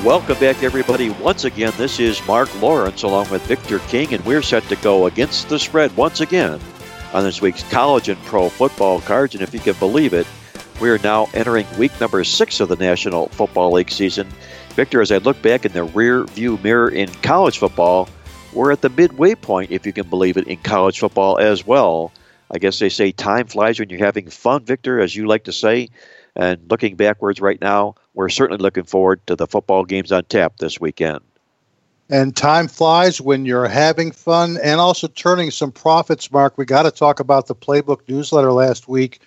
Welcome back, everybody. Once again, this is Mark Lawrence along with Victor King, and we're set to go against the spread once again on this week's college and pro football cards. And if you can believe it, we are now entering week number six of the National Football League season. Victor, as I look back in the rear view mirror in college football, we're at the midway point, if you can believe it, in college football as well. I guess they say time flies when you're having fun, Victor, as you like to say. And looking backwards right now, we're certainly looking forward to the football games on tap this weekend. And time flies when you're having fun and also turning some profits, Mark. We got to talk about the Playbook newsletter last week,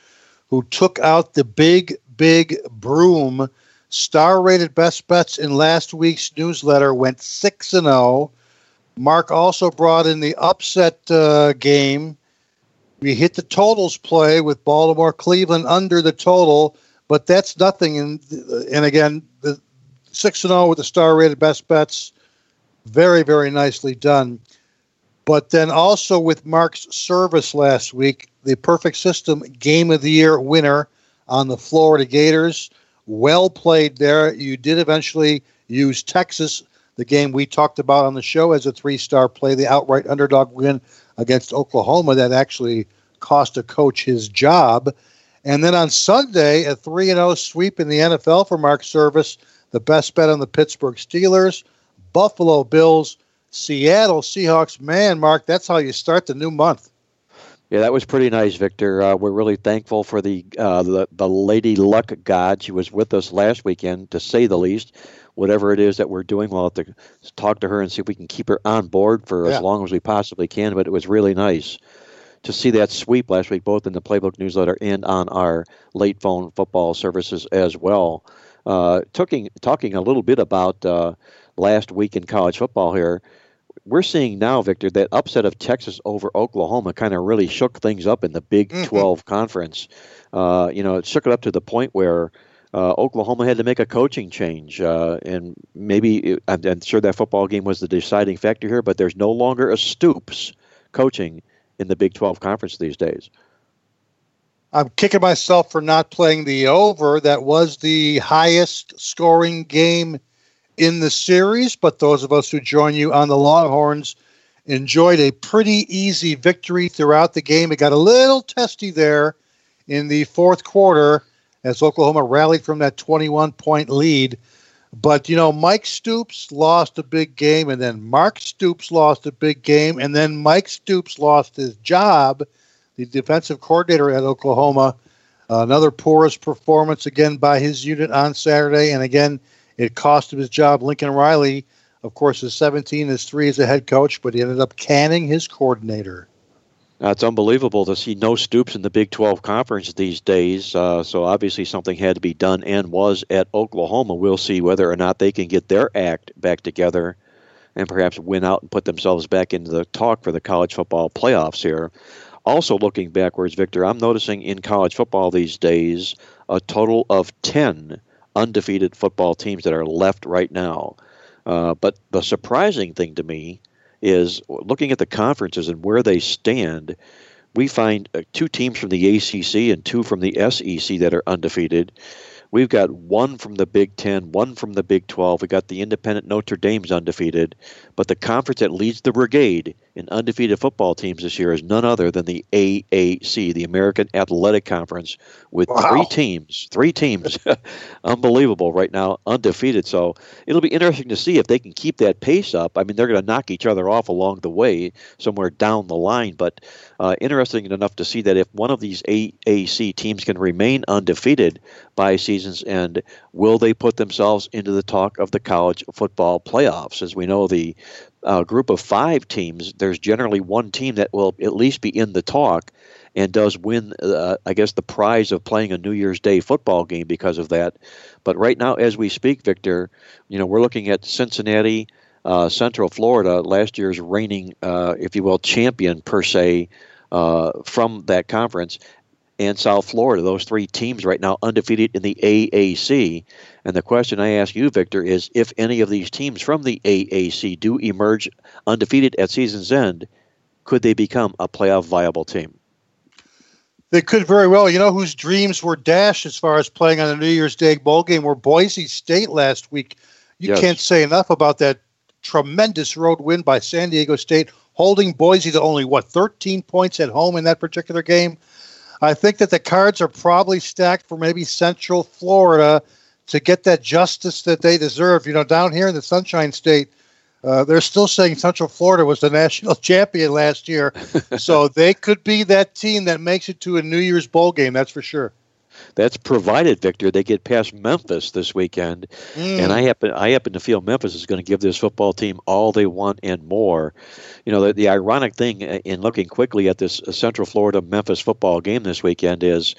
who took out the big, big broom. Star rated best bets in last week's newsletter went 6 and 0. Mark also brought in the upset uh, game. We hit the totals play with Baltimore Cleveland under the total, but that's nothing. And, and again, the 6 and 0 with the star rated best bets very, very nicely done. But then also with Mark's service last week, the Perfect System Game of the Year winner on the Florida Gators. Well played there. You did eventually use Texas, the game we talked about on the show, as a three star play, the outright underdog win against Oklahoma that actually cost a coach his job. And then on Sunday, a 3 0 sweep in the NFL for Mark Service, the best bet on the Pittsburgh Steelers. Buffalo Bills, Seattle Seahawks. Man, Mark, that's how you start the new month. Yeah, that was pretty nice, Victor. Uh, we're really thankful for the, uh, the the Lady Luck God. She was with us last weekend, to say the least. Whatever it is that we're doing, we'll have to talk to her and see if we can keep her on board for Yeah. as long as we possibly can. But it was really nice to see that sweep last week, both in the Playbook newsletter and on our late phone football services as well. Uh, talking talking a little bit about uh, last week in college football here. We're seeing now, Victor, that upset of Texas over Oklahoma kind of really shook things up in the Big Mhm. 12 conference. Uh, you know, it shook it up to the point where uh, Oklahoma had to make a coaching change, uh, and maybe it, I'm, I'm sure that football game was the deciding factor here. But there's no longer a Stoops coaching in the Big 12 conference these days. I'm kicking myself for not playing the over. That was the highest scoring game in the series, but those of us who join you on the Longhorns enjoyed a pretty easy victory throughout the game. It got a little testy there in the fourth quarter as Oklahoma rallied from that 21 point lead. But, you know, Mike Stoops lost a big game, and then Mark Stoops lost a big game, and then Mike Stoops lost his job the defensive coordinator at Oklahoma. Uh, another porous performance again by his unit on Saturday, and again it cost him his job. Lincoln Riley, of course, is 17 is three as a head coach, but he ended up canning his coordinator. Uh, it's unbelievable to see no Stoops in the Big 12 conference these days. Uh, so obviously something had to be done and was at Oklahoma. We'll see whether or not they can get their act back together and perhaps win out and put themselves back into the talk for the college football playoffs here. Also, looking backwards, Victor, I'm noticing in college football these days a total of 10 undefeated football teams that are left right now. Uh, but the surprising thing to me is looking at the conferences and where they stand. We find uh, two teams from the ACC and two from the SEC that are undefeated. We've got one from the Big Ten, one from the Big 12. We got the independent Notre Dame's undefeated. But the conference that leads the brigade in undefeated football teams this year is none other than the AAC, the American Athletic Conference, with Wow. three teams, three teams, unbelievable right now, undefeated. So it'll be interesting to see if they can keep that pace up. I mean, they're going to knock each other off along the way, somewhere down the line. But uh, interesting enough to see that if one of these AAC teams can remain undefeated by season's end, will they put themselves into the talk of the college football playoffs? As we know, the uh, group of five teams, there's generally one team that will at least be in the talk. and does win, uh, I guess, the prize of playing a New Year's Day football game because of that. But right now, as we speak, Victor, you know, we're looking at Cincinnati, uh, Central Florida, last year's reigning, uh, if you will, champion per se uh, from that conference, and South Florida. Those three teams right now undefeated in the AAC. And the question I ask you, Victor, is if any of these teams from the AAC do emerge undefeated at season's end, could they become a playoff viable team? They could very well. You know whose dreams were dashed as far as playing on a New Year's Day bowl game were Boise State last week. You yes. can't say enough about that tremendous road win by San Diego State, holding Boise to only what 13 points at home in that particular game. I think that the cards are probably stacked for maybe Central Florida to get that justice that they deserve. You know, down here in the Sunshine State, uh, they're still saying Central Florida was the national champion last year, so they could be that team that makes it to a New Year's bowl game. That's for sure. That's provided, Victor, they get past Memphis this weekend, mm. and I happen I happen to feel Memphis is going to give this football team all they want and more. You know, the, the ironic thing uh, in looking quickly at this Central Florida Memphis football game this weekend is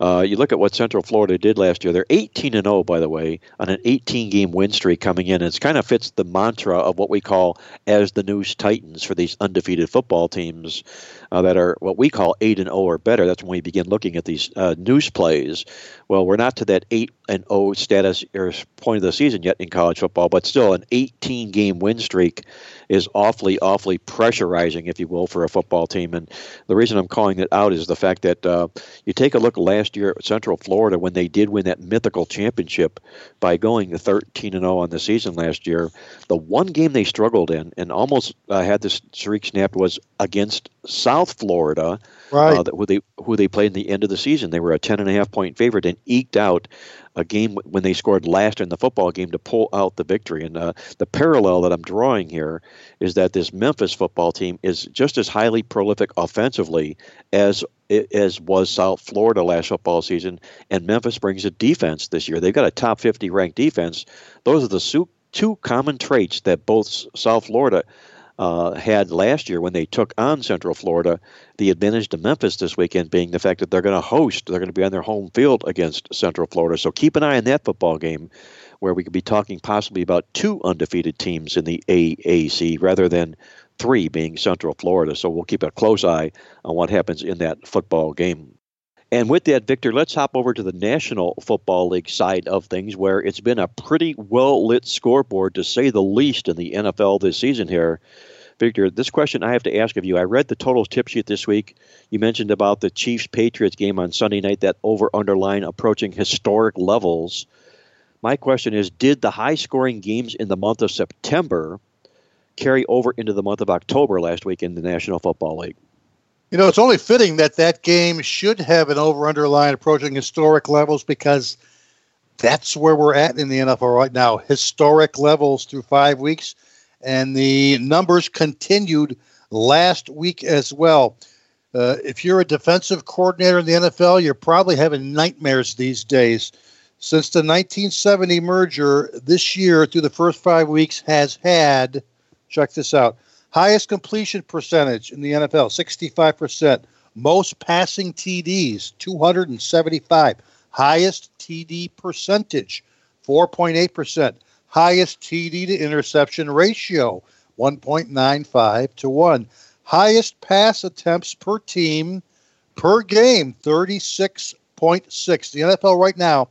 uh, you look at what Central Florida did last year. They're 18 and 0, by the way, on an 18 game win streak coming in. It kind of fits the mantra of what we call as the news Titans for these undefeated football teams uh, that are what we call 8 and 0 or better. That's when we begin looking at these uh, news plays. Well, we're not to that 8 and 0 status or point of the season yet in college football, but still an 18 game win streak is awfully, awfully pressurizing, if you will, for a football team. And the reason I'm calling it out is the fact that uh, you take a look last year at Central Florida when they did win that mythical championship by going 13 and 0 on the season last year. The one game they struggled in and almost uh, had this streak snapped was against South Florida. Right. Uh, who they who they played in the end of the season. They were a ten and a half point favorite and eked out a game when they scored last in the football game to pull out the victory. And uh, the parallel that I'm drawing here is that this Memphis football team is just as highly prolific offensively as as was South Florida last football season, and Memphis brings a defense this year. They've got a top 50 ranked defense. Those are the two common traits that both South Florida uh, had last year when they took on Central Florida. The advantage to Memphis this weekend being the fact that they're going to host, they're going to be on their home field against Central Florida. So keep an eye on that football game where we could be talking possibly about two undefeated teams in the AAC rather than three being Central Florida. So we'll keep a close eye on what happens in that football game. And with that, Victor, let's hop over to the National Football League side of things, where it's been a pretty well lit scoreboard, to say the least, in the NFL this season here. Victor, this question I have to ask of you. I read the totals tip sheet this week. You mentioned about the Chiefs Patriots game on Sunday night, that over underline approaching historic levels. My question is Did the high scoring games in the month of September carry over into the month of October last week in the National Football League? You know, it's only fitting that that game should have an over underline approaching historic levels because that's where we're at in the NFL right now. Historic levels through five weeks and the numbers continued last week as well. Uh, if you're a defensive coordinator in the NFL, you're probably having nightmares these days. Since the 1970 merger, this year through the first five weeks has had, check this out, highest completion percentage in the NFL, 65%. Most passing TDs, 275. Highest TD percentage, 4.8% highest TD to interception ratio, 1.95 to 1. Highest pass attempts per team per game, 36.6. The NFL right now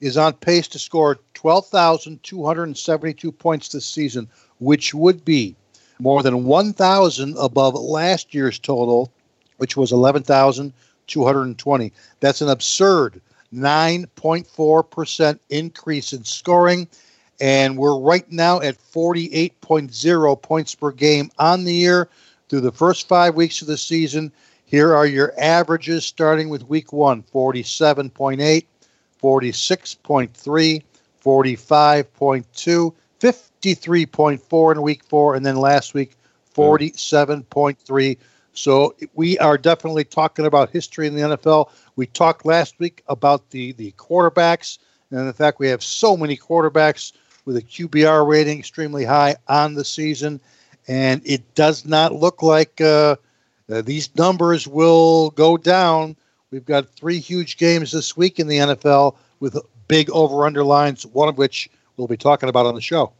is on pace to score 12,272 points this season, which would be more than 1,000 above last year's total, which was 11,220. That's an absurd 9.4% increase in scoring and we're right now at 48.0 points per game on the year through the first five weeks of the season. Here are your averages starting with week one 47.8, 46.3, 45.2, 53.4 in week four, and then last week 47.3. So we are definitely talking about history in the NFL. We talked last week about the, the quarterbacks and the fact we have so many quarterbacks with a QBR rating extremely high on the season. And it does not look like uh, Uh, these numbers will go down. We've got three huge games this week in the NFL with big over under lines, one of which we'll be talking about on the show.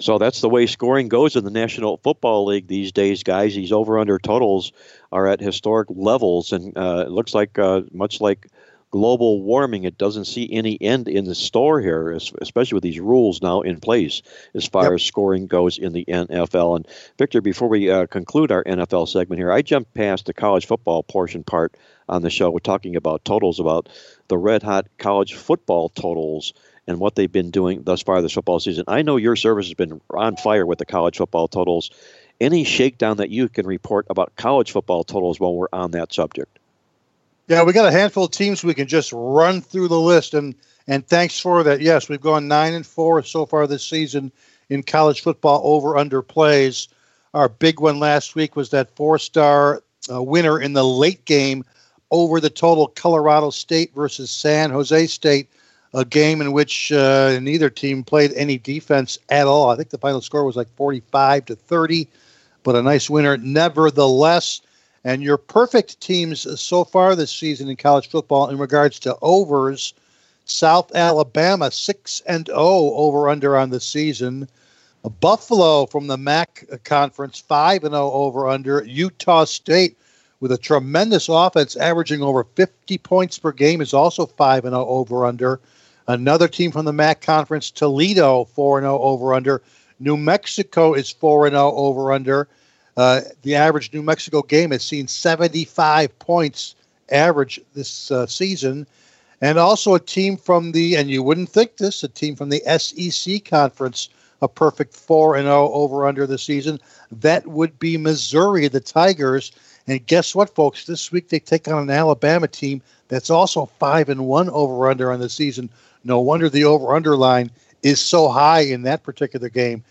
So that's the way scoring goes in the National Football League these days, guys. These over under totals are at historic levels, and uh, it looks like uh, much like global warming, it doesn't see any end in the store here, especially with these rules now in place as far yep. as scoring goes in the NFL. And Victor, before we uh, conclude our NFL segment here, I jumped past the college football portion part on the show. We're talking about totals, about the red hot college football totals and what they've been doing thus far this football season. I know your service has been on fire with the college football totals. Any shakedown that you can report about college football totals while we're on that subject? Yeah, we got a handful of teams we can just run through the list, and and thanks for that. Yes, we've gone nine and four so far this season in college football over under plays. Our big one last week was that four star uh, winner in the late game over the total Colorado State versus San Jose State, a game in which uh, neither team played any defense at all. I think the final score was like 45 to 30, but a nice winner nevertheless. And your perfect teams so far this season in college football in regards to overs South Alabama 6 and 0 over under on the season. Buffalo from the MAC conference 5 and 0 over under. Utah State with a tremendous offense averaging over 50 points per game is also 5 and 0 over under. Another team from the MAC conference Toledo 4 and 0 over under. New Mexico is 4 and 0 over under. Uh, the average New Mexico game has seen 75 points average this uh, season. And also a team from the, and you wouldn't think this, a team from the SEC conference, a perfect 4 and 0 over under the season. That would be Missouri, the Tigers. And guess what, folks? This week they take on an Alabama team that's also 5 and 1 over under on the season. No wonder the over under line is so high in that particular game.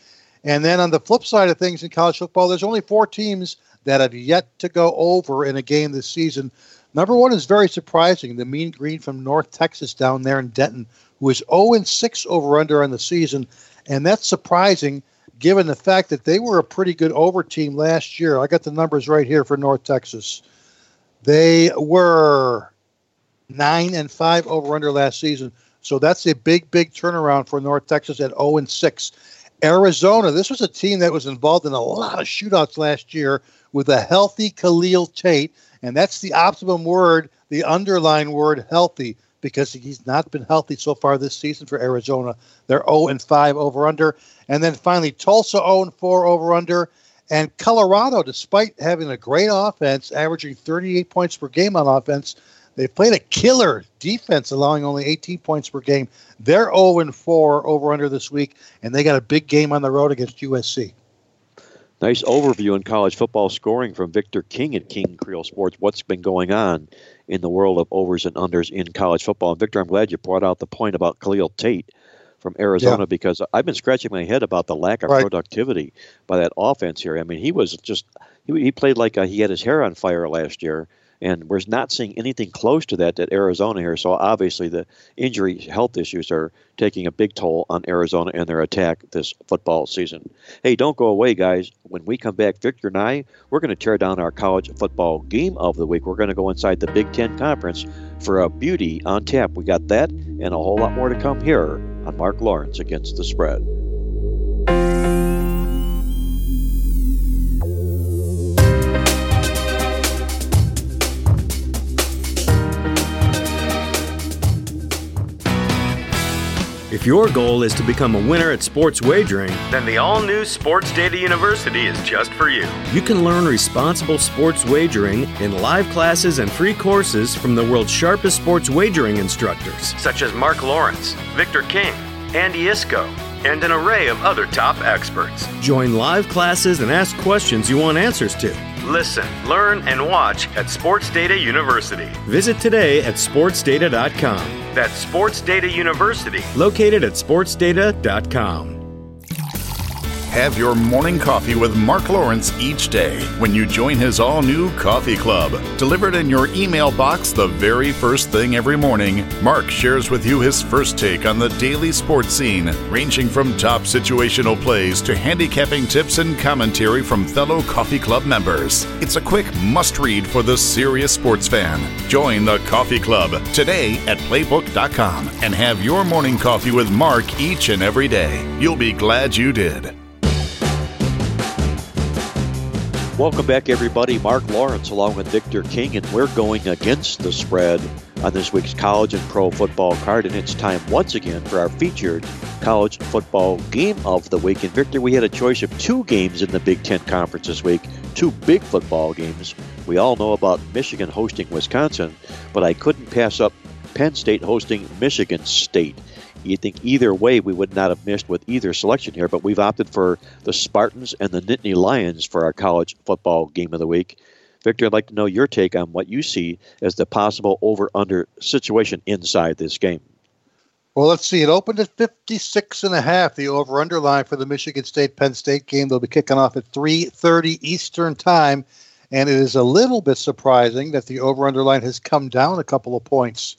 And then on the flip side of things in college football, there's only four teams that have yet to go over in a game this season. Number one is very surprising. The Mean Green from North Texas down there in Denton, who is 0 6 over under on the season. And that's surprising given the fact that they were a pretty good over team last year. I got the numbers right here for North Texas. They were 9 and 5 over under last season. So that's a big, big turnaround for North Texas at 0 and 6. Arizona, this was a team that was involved in a lot of shootouts last year with a healthy Khalil Tate. And that's the optimum word, the underlying word healthy, because he's not been healthy so far this season for Arizona. They're 0 and 5 over under. And then finally, Tulsa 0 and 4 over under. And Colorado, despite having a great offense, averaging 38 points per game on offense, they played a killer defense, allowing only 18 points per game. They're 0 4 over under this week, and they got a big game on the road against USC. Nice overview in college football scoring from Victor King at King Creole Sports. What's been going on in the world of overs and unders in college football? And Victor, I'm glad you brought out the point about Khalil Tate from Arizona yeah. because I've been scratching my head about the lack of right. productivity by that offense here. I mean, he was just he, he played like a, he had his hair on fire last year and we're not seeing anything close to that at Arizona here. So obviously, the injury health issues are taking a big toll on Arizona and their attack this football season. Hey, don't go away, guys. When we come back, Victor and I, we're going to tear down our college football game of the week. We're going to go inside the Big Ten Conference for a beauty on tap. We got that and a whole lot more to come here on Mark Lawrence Against the Spread. If your goal is to become a winner at sports wagering, then the all new Sports Data University is just for you. You can learn responsible sports wagering in live classes and free courses from the world's sharpest sports wagering instructors, such as Mark Lawrence, Victor King, Andy Iskoe, and an array of other top experts. Join live classes and ask questions you want answers to. Listen, learn, and watch at Sports Data University. Visit today at sportsdata.com. That's Sports Data University, located at sportsdata.com. Have your morning coffee with Mark Lawrence each day when you join his all new coffee club. Delivered in your email box the very first thing every morning, Mark shares with you his first take on the daily sports scene, ranging from top situational plays to handicapping tips and commentary from fellow coffee club members. It's a quick must read for the serious sports fan. Join the coffee club today at playbook.com and have your morning coffee with Mark each and every day. You'll be glad you did. Welcome back, everybody. Mark Lawrence along with Victor King, and we're going against the spread on this week's college and pro football card. And it's time once again for our featured college football game of the week. And Victor, we had a choice of two games in the Big Ten Conference this week, two big football games. We all know about Michigan hosting Wisconsin, but I couldn't pass up Penn State hosting Michigan State. You'd think either way we would not have missed with either selection here, but we've opted for the Spartans and the Nittany Lions for our college football game of the week. Victor, I'd like to know your take on what you see as the possible over under situation inside this game. Well, let's see. It opened at 56 and a half, the over under line for the Michigan State Penn State game. They'll be kicking off at 3:30 Eastern Time, and it is a little bit surprising that the over under line has come down a couple of points.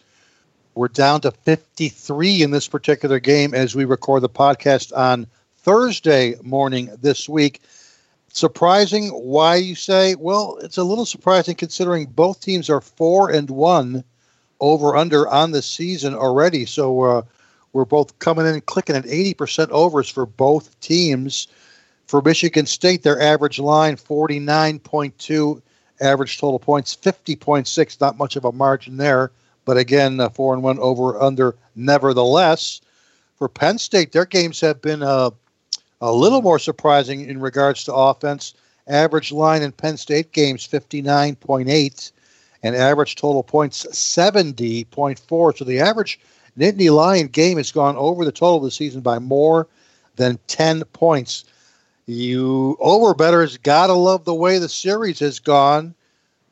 We're down to 53 in this particular game as we record the podcast on Thursday morning this week. Surprising why you say? Well, it's a little surprising considering both teams are 4 and 1 over under on the season already. So uh, we're both coming in clicking at 80% overs for both teams. For Michigan State, their average line 49.2, average total points 50.6, not much of a margin there. But again, uh, four and one over under. Nevertheless, for Penn State, their games have been uh, a little more surprising in regards to offense. Average line in Penn State games 59.8 and average total points 70.4. So the average Nittany Lion game has gone over the total of the season by more than 10 points. You over betters gotta love the way the series has gone.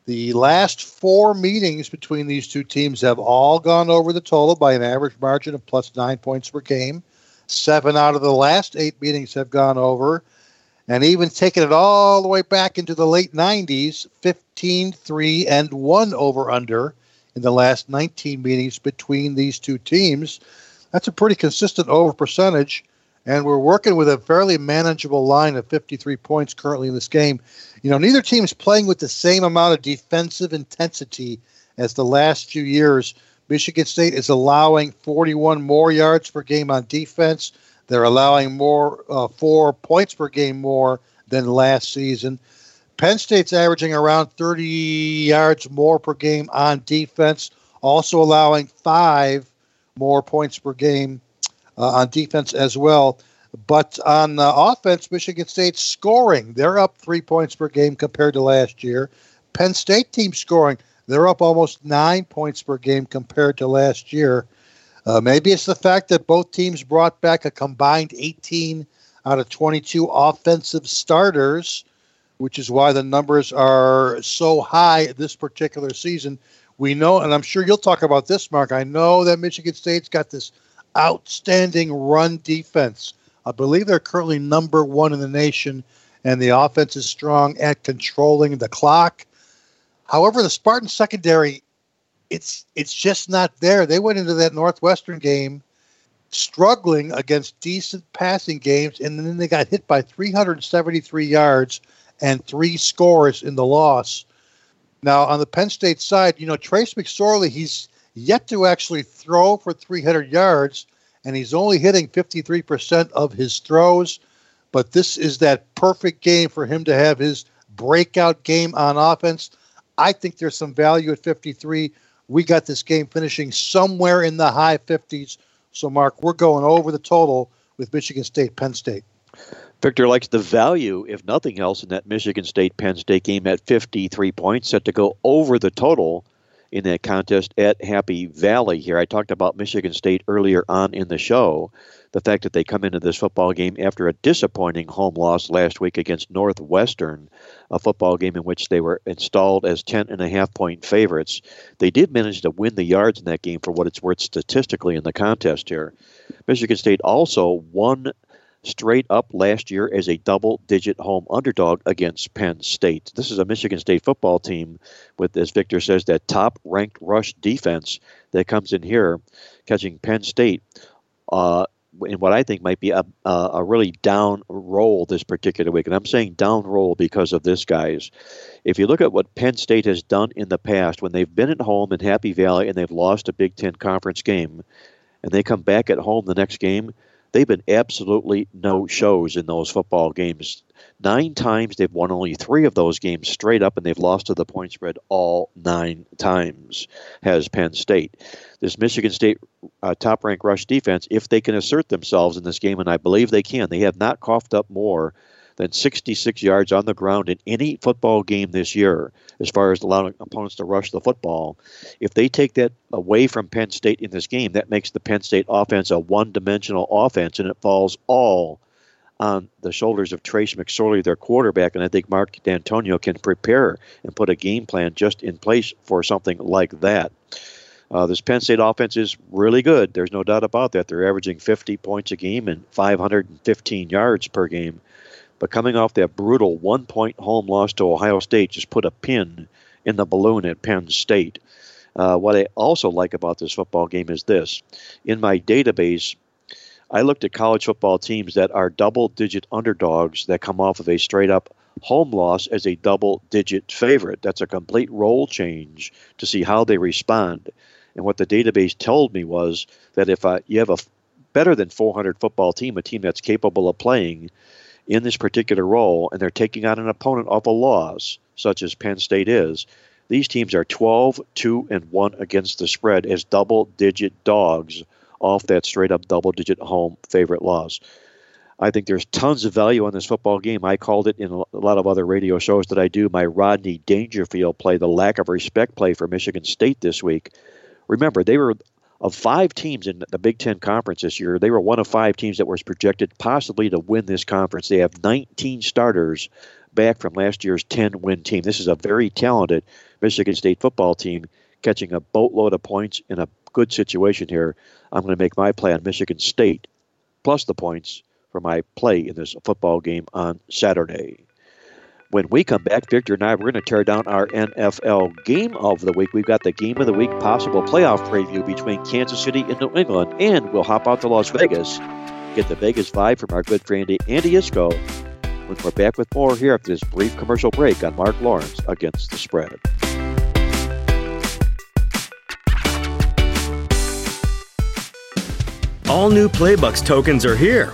The last four meetings between these two teams have all gone over the total by an average margin of plus nine points per game. Seven out of the last eight meetings have gone over. And even taking it all the way back into the late 90s, 15 3 and 1 over under in the last 19 meetings between these two teams. That's a pretty consistent over percentage and we're working with a fairly manageable line of 53 points currently in this game. You know, neither team is playing with the same amount of defensive intensity as the last few years. Michigan State is allowing 41 more yards per game on defense. They're allowing more, uh, four points per game more than last season. Penn State's averaging around 30 yards more per game on defense, also allowing five more points per game on defense as well. But on uh, offense, Michigan State scoring. They're up three points per game compared to last year. Penn State team scoring. They're up almost nine points per game compared to last year. Uh, maybe it's the fact that both teams brought back a combined 18 out of 22 offensive starters, which is why the numbers are so high this particular season. We know, and I'm sure you'll talk about this, Mark. I know that Michigan State's got this outstanding run defense. I believe they're currently number one in the nation, and the offense is strong at controlling the clock. However, the Spartan secondary, it's it's just not there. They went into that Northwestern game struggling against decent passing games, and then they got hit by 373 yards and three scores in the loss. Now, on the Penn State side, you know, Trace McSorley, he's yet to actually throw for 300 yards, and he's only hitting 53% of his throws. But this is that perfect game for him to have his breakout game on offense. I think there's some value at 53. We got this game finishing somewhere in the high 50s. So, Mark, we're going over the total with Michigan State, Penn State. Victor likes the value, if nothing else, in that Michigan State Penn State game at 53 points, set to go over the total in that contest at Happy Valley here. I talked about Michigan State earlier on in the show. The fact that they come into this football game after a disappointing home loss last week against Northwestern, a football game in which they were installed as 10 and a half point favorites. They did manage to win the yards in that game for what it's worth statistically in the contest here. Michigan State also won straight up last year as a double digit home underdog against Penn State. This is a Michigan State football team with, as Victor says, that top ranked rush defense that comes in here catching Penn State. Uh, in what I think might be a, a, really down roll this particular week. And I'm saying down roll because of this, guys. If you look at what Penn State has done in the past, when they've been at home in Happy Valley and they've lost a Big Ten conference game, and they come back at home the next game, they've been absolutely no shows in those football games. Nine times they've won only three of those games straight up, and they've lost to the point spread all nine times, has Penn State. This Michigan State uh, top ranked rush defense, if they can assert themselves in this game, and I believe they can, they have not coughed up more than 66 yards on the ground in any football game this year, as far as allowing opponents to rush the football. If they take that away from Penn State in this game, that makes the Penn State offense a one dimensional offense, and it falls all on the shoulders of Trace McSorley, their quarterback, and I think Mark Dantonio can prepare and put a game plan just in place for something like that. Uh, this Penn State offense is really good. There's no doubt about that. They're averaging 50 points a game and 515 yards per game. But coming off that brutal one point home loss to Ohio State just put a pin in the balloon at Penn State. Uh, what I also like about this football game is this. In my database, I looked at college football teams that are double digit underdogs that come off of a straight up home loss as a double digit favorite. That's a complete role change to see how they respond. And what the database told me was that if uh, you have a better than 400 football team, a team that's capable of playing, in this particular role and they're taking on an opponent off a loss, such as Penn State is, these teams are 12, 2, and 1 against the spread as double digit dogs off that straight up double digit home favorite loss. I think there's tons of value on this football game. I called it in a lot of other radio shows that I do my Rodney Dangerfield play, the lack of respect play for Michigan State this week. Remember, they were of five teams in the Big Ten Conference this year, they were one of five teams that was projected possibly to win this conference. They have 19 starters back from last year's 10 win team. This is a very talented Michigan State football team catching a boatload of points in a good situation here. I'm going to make my play on Michigan State plus the points for my play in this football game on Saturday. When we come back, Victor and I, we're going to tear down our NFL game of the week. We've got the game of the week possible playoff preview between Kansas City and New England, and we'll hop out to Las Vegas, get the Vegas vibe from our good friend Andy Iskoe. When we're back with more here after this brief commercial break on Mark Lawrence against the spread. All new Playbucks tokens are here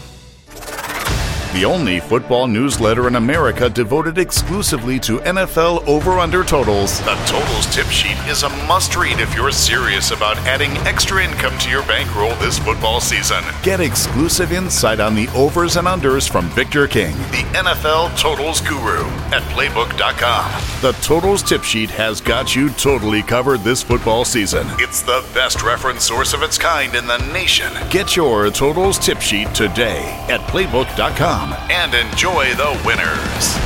the only football newsletter in America devoted exclusively to NFL over under totals. The Totals Tip Sheet is a must read if you're serious about adding extra income to your bankroll this football season. Get exclusive insight on the overs and unders from Victor King, the NFL Totals Guru, at Playbook.com. The Totals Tip Sheet has got you totally covered this football season. It's the best reference source of its kind in the nation. Get your Totals Tip Sheet today at Playbook.com and enjoy the winners.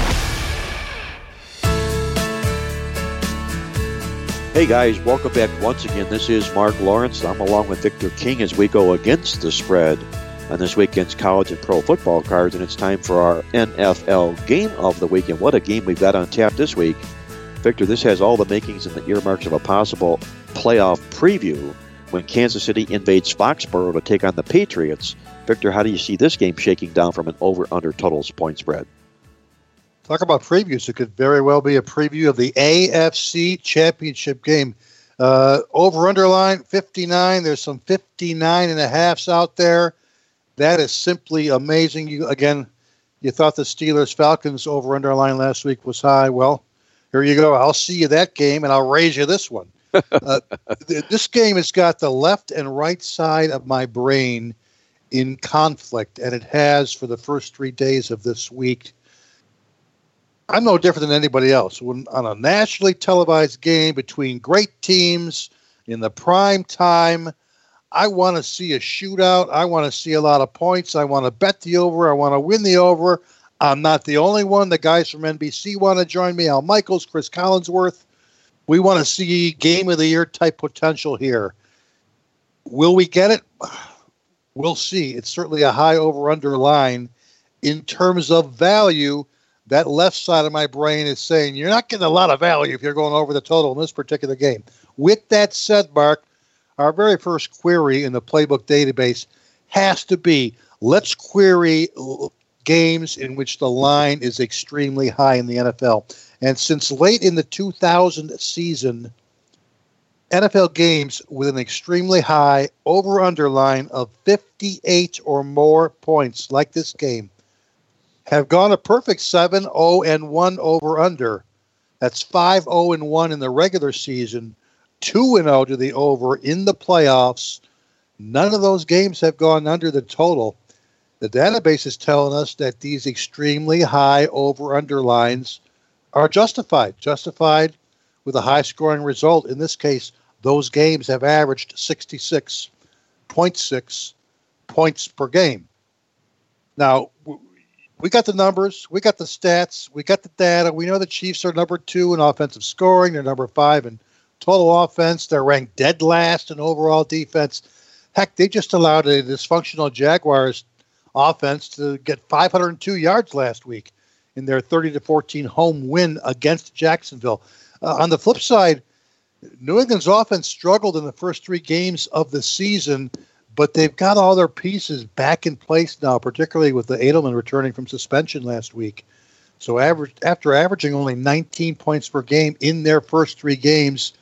Hey guys, welcome back once again. This is Mark Lawrence. I'm along with Victor King as we go against the spread on this weekend's college and pro football cards, and it's time for our NFL game of the week. And what a game we've got on tap this week. Victor, this has all the makings and the earmarks of a possible playoff preview when Kansas City invades Foxborough to take on the Patriots. Victor, how do you see this game shaking down from an over under totals point spread? Talk about previews. It could very well be a preview of the AFC Championship game. Uh, over underline 59. There's some 59 and a halfs out there. That is simply amazing. You again, you thought the Steelers Falcons over underline last week was high. Well, here you go. I'll see you that game, and I'll raise you this one. Uh, th- this game has got the left and right side of my brain in conflict, and it has for the first three days of this week. I'm no different than anybody else. When on a nationally televised game between great teams in the prime time, I want to see a shootout. I want to see a lot of points. I want to bet the over. I want to win the over. I'm not the only one. The guys from NBC want to join me. Al Michaels, Cris Collinsworth. We want to see game of the year type potential here. Will we get it? We'll see. It's certainly a high over under line. In terms of value, that left side of my brain is saying you're not getting a lot of value if you're going over the total in this particular game. With that said, Mark, our very first query in the playbook database has to be let's query games in which the line is extremely high in the NFL. And since late in the 2000 season, NFL games with an extremely high over under line of 58 or more points, like this game, have gone a perfect 7 0 and 1 over under. That's 5 0 and 1 in the regular season, 2 and 0 to the over in the playoffs. None of those games have gone under the total. The database is telling us that these extremely high over under lines are justified, justified with a high scoring result. In this case, those games have averaged 66.6 points per game. Now, we got the numbers, we got the stats, we got the data. We know the Chiefs are number two in offensive scoring, they're number five in total offense, they're ranked dead last in overall defense. Heck, they just allowed a dysfunctional Jaguars offense to get 502 yards last week in their 30 to 14 home win against Jacksonville. Uh, on the flip side, New England's offense struggled in the first three games of the season, but they've got all their pieces back in place now, particularly with the Edelman returning from suspension last week. So, after averaging only 19 points per game in their first three games,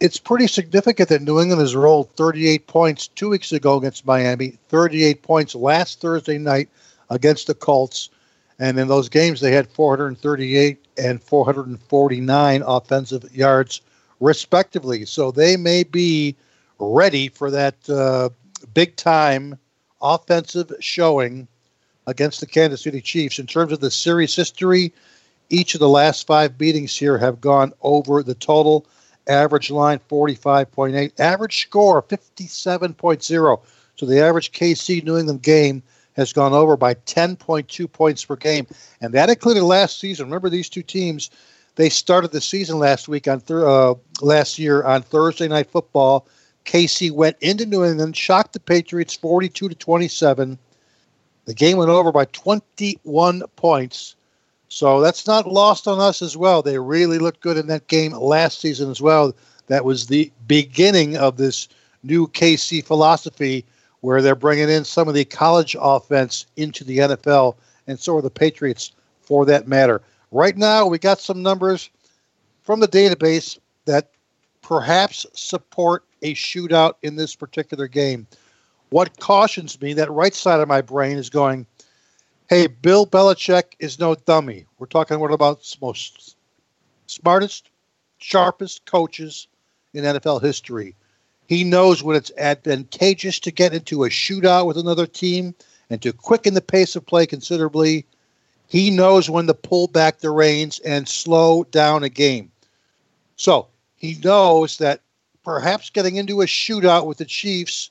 it's pretty significant that New England has rolled 38 points two weeks ago against Miami, 38 points last Thursday night against the Colts. And in those games, they had 438 and 449 offensive yards, respectively. So they may be ready for that uh, big time offensive showing against the Kansas City Chiefs. In terms of the series history, each of the last five beatings here have gone over the total. Average line 45.8. Average score 57.0. So the average KC New England game has gone over by 10.2 points per game. And that included last season. Remember these two teams, they started the season last week on th- uh, last year on Thursday night football. KC went into New England, shocked the Patriots 42 to 27. The game went over by 21 points. So that's not lost on us as well. They really looked good in that game last season as well. That was the beginning of this new KC philosophy where they're bringing in some of the college offense into the NFL, and so are the Patriots for that matter. Right now, we got some numbers from the database that perhaps support a shootout in this particular game. What cautions me, that right side of my brain is going, hey, Bill Belichick is no dummy. We're talking what about most smartest, sharpest coaches in NFL history. He knows when it's advantageous to get into a shootout with another team and to quicken the pace of play considerably. He knows when to pull back the reins and slow down a game. So he knows that perhaps getting into a shootout with the Chiefs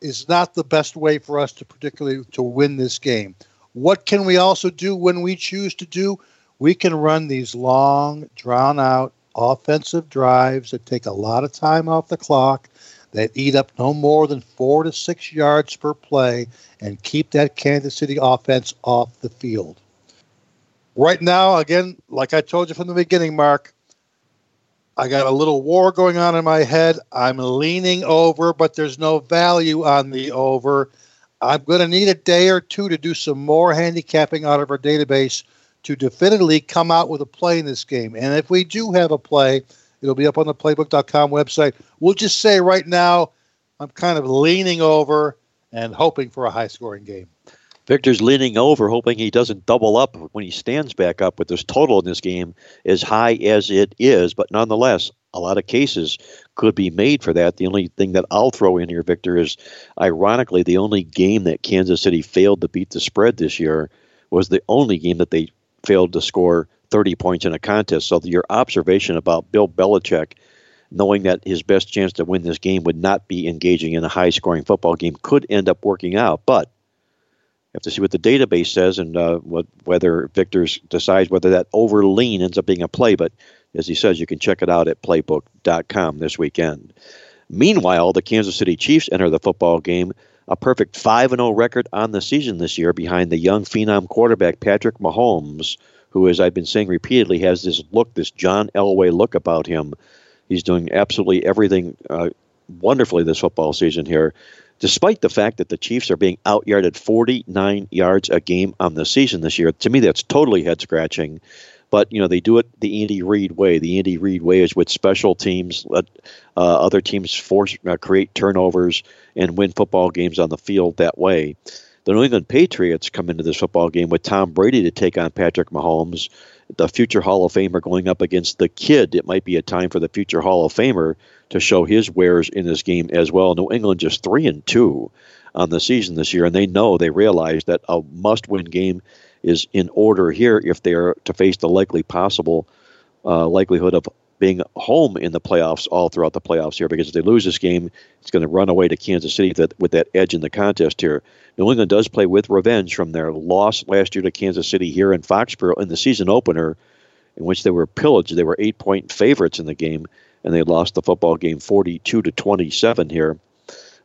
is not the best way for us to particularly to win this game. What can we also do when we choose to do? We can run these long, drawn out offensive drives that take a lot of time off the clock, that eat up no more than four to six yards per play, and keep that Kansas City offense off the field. Right now, again, like I told you from the beginning, Mark, I got a little war going on in my head. I'm leaning over, but there's no value on the over. I'm going to need a day or two to do some more handicapping out of our database to definitively come out with a play in this game. And if we do have a play, it'll be up on the playbook.com website. We'll just say right now, I'm kind of leaning over and hoping for a high scoring game. Victor's leaning over, hoping he doesn't double up when he stands back up with this total in this game as high as it is. But nonetheless, a lot of cases could be made for that. The only thing that I'll throw in here, Victor, is ironically the only game that Kansas City failed to beat the spread this year was the only game that they failed to score 30 points in a contest. So your observation about Bill Belichick knowing that his best chance to win this game would not be engaging in a high scoring football game could end up working out. But you have to see what the database says and uh, what, whether Victor's decides whether that over lean ends up being a play. But as he says, you can check it out at playbook.com this weekend. Meanwhile, the Kansas City Chiefs enter the football game a perfect 5 0 record on the season this year behind the young phenom quarterback Patrick Mahomes, who, as I've been saying repeatedly, has this look, this John Elway look about him. He's doing absolutely everything uh, wonderfully this football season here, despite the fact that the Chiefs are being outyarded 49 yards a game on the season this year. To me, that's totally head scratching. But you know they do it the Andy Reid way. The Andy Reid way is with special teams, let uh, other teams force uh, create turnovers and win football games on the field that way. The New England Patriots come into this football game with Tom Brady to take on Patrick Mahomes, the future Hall of Famer going up against the kid. It might be a time for the future Hall of Famer to show his wares in this game as well. New England just three and two on the season this year, and they know they realize that a must-win game is in order here if they are to face the likely possible uh, likelihood of being home in the playoffs all throughout the playoffs here because if they lose this game, it's going to run away to Kansas City that, with that edge in the contest here. New England does play with revenge from their loss last year to Kansas City here in Foxborough in the season opener, in which they were pillaged. They were eight point favorites in the game, and they lost the football game 42 to 27 here.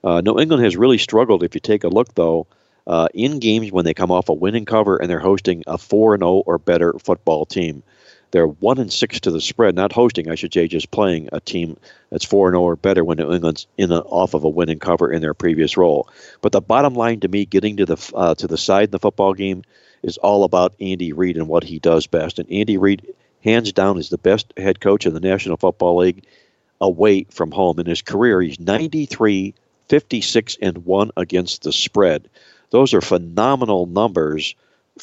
Uh, New England has really struggled. If you take a look, though, uh, in games when they come off a winning cover and they're hosting a 4 0 or better football team. They're one and six to the spread, not hosting, I should say, just playing a team that's four and zero or better when New England's in off of a winning cover in their previous role. But the bottom line to me, getting to the uh, to the side in the football game, is all about Andy Reid and what he does best. And Andy Reid, hands down, is the best head coach in the National Football League away from home. In his career, he's 93, 56, and 1 against the spread. Those are phenomenal numbers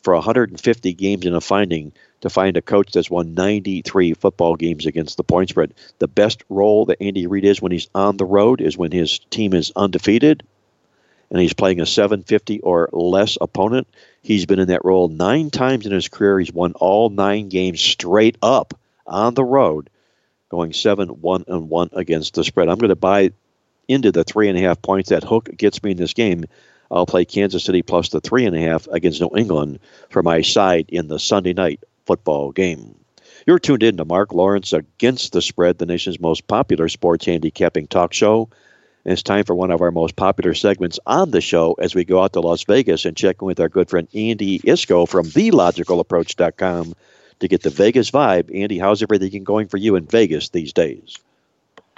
for 150 games in a finding to find a coach that's won 93 football games against the point spread. The best role that Andy Reid is when he's on the road is when his team is undefeated and he's playing a 750 or less opponent. He's been in that role nine times in his career. He's won all nine games straight up on the road, going 7 1 and 1 against the spread. I'm going to buy into the three and a half points. That hook gets me in this game. I'll play Kansas City plus the three and a half against New England for my side in the Sunday night football game. You're tuned in to Mark Lawrence Against the Spread, the nation's most popular sports handicapping talk show. And it's time for one of our most popular segments on the show as we go out to Las Vegas and check in with our good friend Andy Iskoe from TheLogicalApproach.com to get the Vegas vibe. Andy, how's everything going for you in Vegas these days?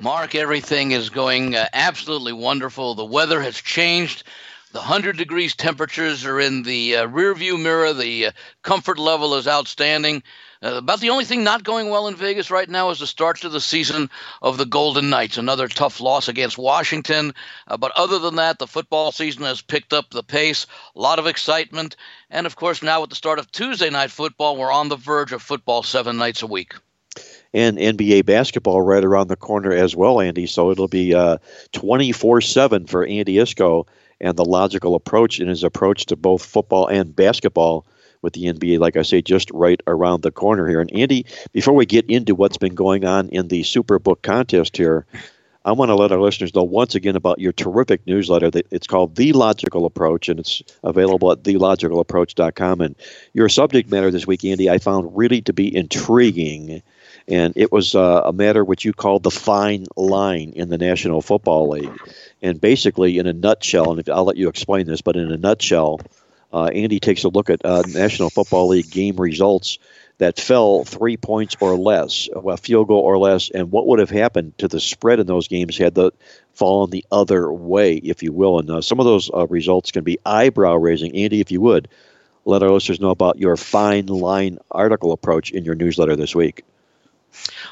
Mark, everything is going uh, absolutely wonderful. The weather has changed. The 100 degrees temperatures are in the uh, rear view mirror. The uh, comfort level is outstanding. Uh, about the only thing not going well in Vegas right now is the start to the season of the Golden Knights. Another tough loss against Washington. Uh, but other than that, the football season has picked up the pace. A lot of excitement. And of course, now with the start of Tuesday night football, we're on the verge of football seven nights a week and NBA basketball right around the corner as well, Andy. So it'll be uh, 24 7 for Andy Iskoe and the logical approach in his approach to both football and basketball with the NBA, like I say, just right around the corner here. And Andy, before we get into what's been going on in the Superbook contest here, I want to let our listeners know once again about your terrific newsletter. That It's called The Logical Approach, and it's available at thelogicalapproach.com. And your subject matter this week, Andy, I found really to be intriguing. And it was uh, a matter which you called the fine line in the National Football League. And basically, in a nutshell, and I'll let you explain this, but in a nutshell, uh, Andy takes a look at uh, National Football League game results that fell three points or less, a field goal or less, and what would have happened to the spread in those games had the fallen the other way, if you will. And uh, some of those uh, results can be eyebrow raising. Andy, if you would, let our listeners know about your fine line article approach in your newsletter this week.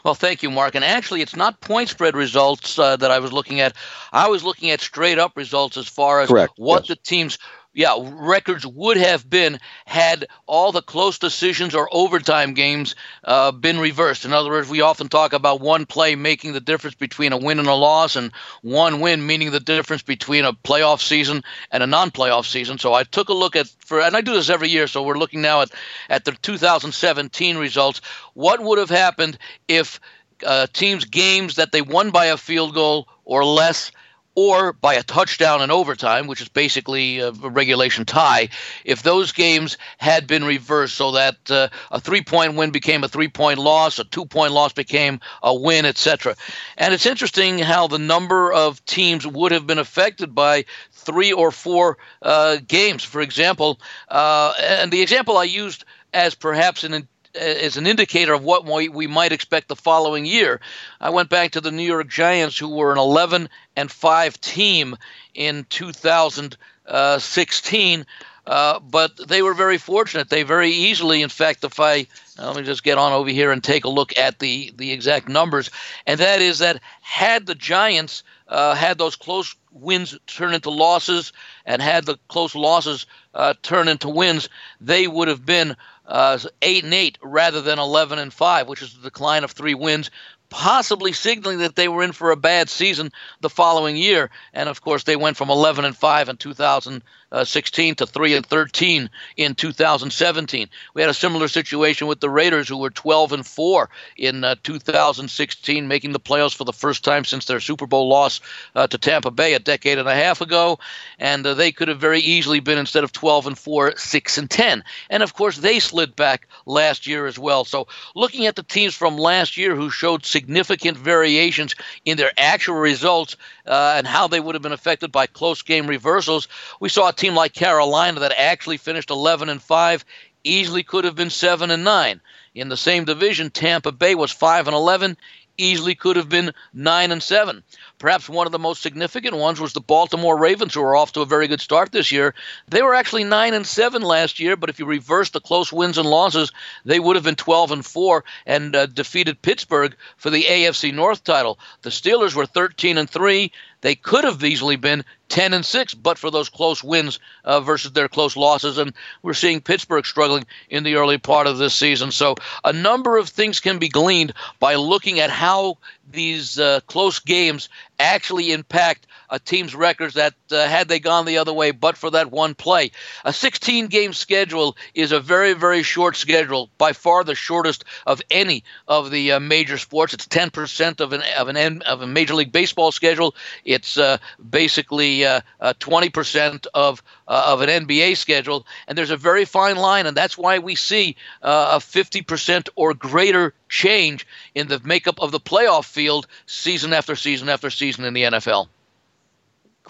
Well, thank you, Mark. And actually, it's not point spread results uh, that I was looking at. I was looking at straight up results as far as Correct. what yes. the teams yeah, records would have been had all the close decisions or overtime games uh, been reversed. In other words, we often talk about one play making the difference between a win and a loss, and one win meaning the difference between a playoff season and a non-playoff season. So I took a look at for, and I do this every year. So we're looking now at at the 2017 results. What would have happened if uh, teams' games that they won by a field goal or less or by a touchdown in overtime, which is basically a regulation tie, if those games had been reversed so that uh, a three point win became a three point loss, a two point loss became a win, etc. And it's interesting how the number of teams would have been affected by three or four uh, games. For example, uh, and the example I used as perhaps an as an indicator of what we might expect the following year. I went back to the New York Giants, who were an 11 and 5 team in 2016. Uh, but they were very fortunate. They very easily, in fact, if I let me just get on over here and take a look at the the exact numbers, and that is that had the Giants uh, had those close wins turn into losses, and had the close losses uh, turn into wins, they would have been uh, eight and eight rather than eleven and five, which is a decline of three wins, possibly signaling that they were in for a bad season the following year. And of course, they went from eleven and five in 2000 uh, 16 to 3 and 13 in 2017. We had a similar situation with the Raiders, who were 12 and 4 in uh, 2016, making the playoffs for the first time since their Super Bowl loss uh, to Tampa Bay a decade and a half ago. And uh, they could have very easily been instead of 12 and 4, 6 and 10. And of course, they slid back last year as well. So looking at the teams from last year who showed significant variations in their actual results uh, and how they would have been affected by close game reversals, we saw team like Carolina that actually finished 11 and 5 easily could have been 7 and 9. In the same division, Tampa Bay was 5 and 11, easily could have been 9 and 7. Perhaps one of the most significant ones was the Baltimore Ravens, who are off to a very good start this year. They were actually 9 and 7 last year, but if you reverse the close wins and losses, they would have been 12 and 4 and uh, defeated Pittsburgh for the AFC North title. The Steelers were 13 and 3. They could have easily been 10 and 6 but for those close wins uh, versus their close losses. And we're seeing Pittsburgh struggling in the early part of this season. So a number of things can be gleaned by looking at how these uh, close games actually impact a team's records that uh, had they gone the other way but for that one play. A 16 game schedule is a very, very short schedule, by far the shortest of any of the uh, major sports. It's 10% of an, of, an, of a Major League Baseball schedule. It's uh, basically 20% uh, of, uh, of an NBA schedule. And there's a very fine line, and that's why we see a 50% or greater change in the makeup of the playoff field season after season after season in the NFL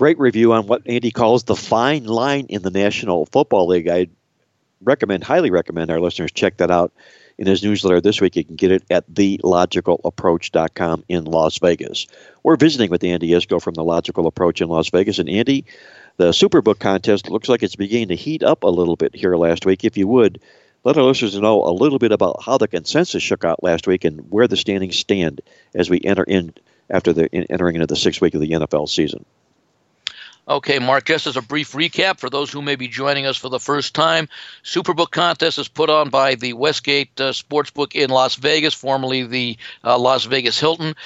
great review on what Andy calls the fine line in the National Football League. I recommend, highly recommend our listeners check that out in his newsletter this week. You can get it at thelogicalapproach.com in Las Vegas. We're visiting with Andy Iskoe from The Logical Approach in Las Vegas. And Andy, the Superbook contest looks like it's beginning to heat up a little bit here last week. If you would, let our listeners know a little bit about how the consensus shook out last week and where the standings stand as we enter in after the in, entering into the sixth week of the NFL season. Okay, Mark, just as a brief recap for those who may be joining us for the first time, Superbook contest is put on by the Westgate uh, Sportsbook in Las Vegas, formerly the uh, Las Vegas Hilton.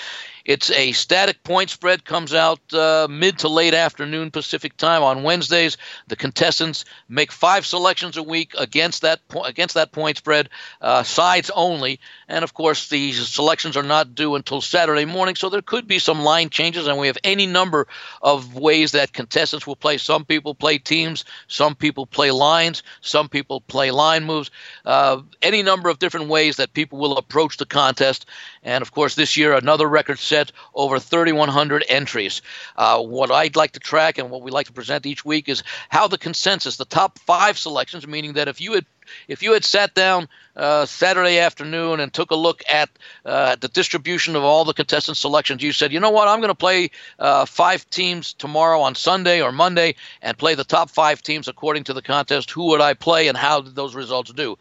It's a static point spread, comes out uh, mid to late afternoon Pacific time on Wednesdays. The contestants make five selections a week against that po- against that point spread, uh, sides only, and of course these selections are not due until Saturday morning. So there could be some line changes, and we have any number of ways that contestants will play. Some people play teams, some people play lines, some people play line moves. Uh, any number of different ways that people will approach the contest, and of course this year another record set over 3,100 entries. Uh, what I'd like to track and what we like to present each week is how the consensus, the top five selections, meaning that if you had if you had sat down uh, Saturday afternoon and took a look at uh, the distribution of all the contestant selections, you said, you know what, I'm going to play uh, five teams tomorrow on Sunday or Monday and play the top five teams according to the contest. Who would I play and how did those results do?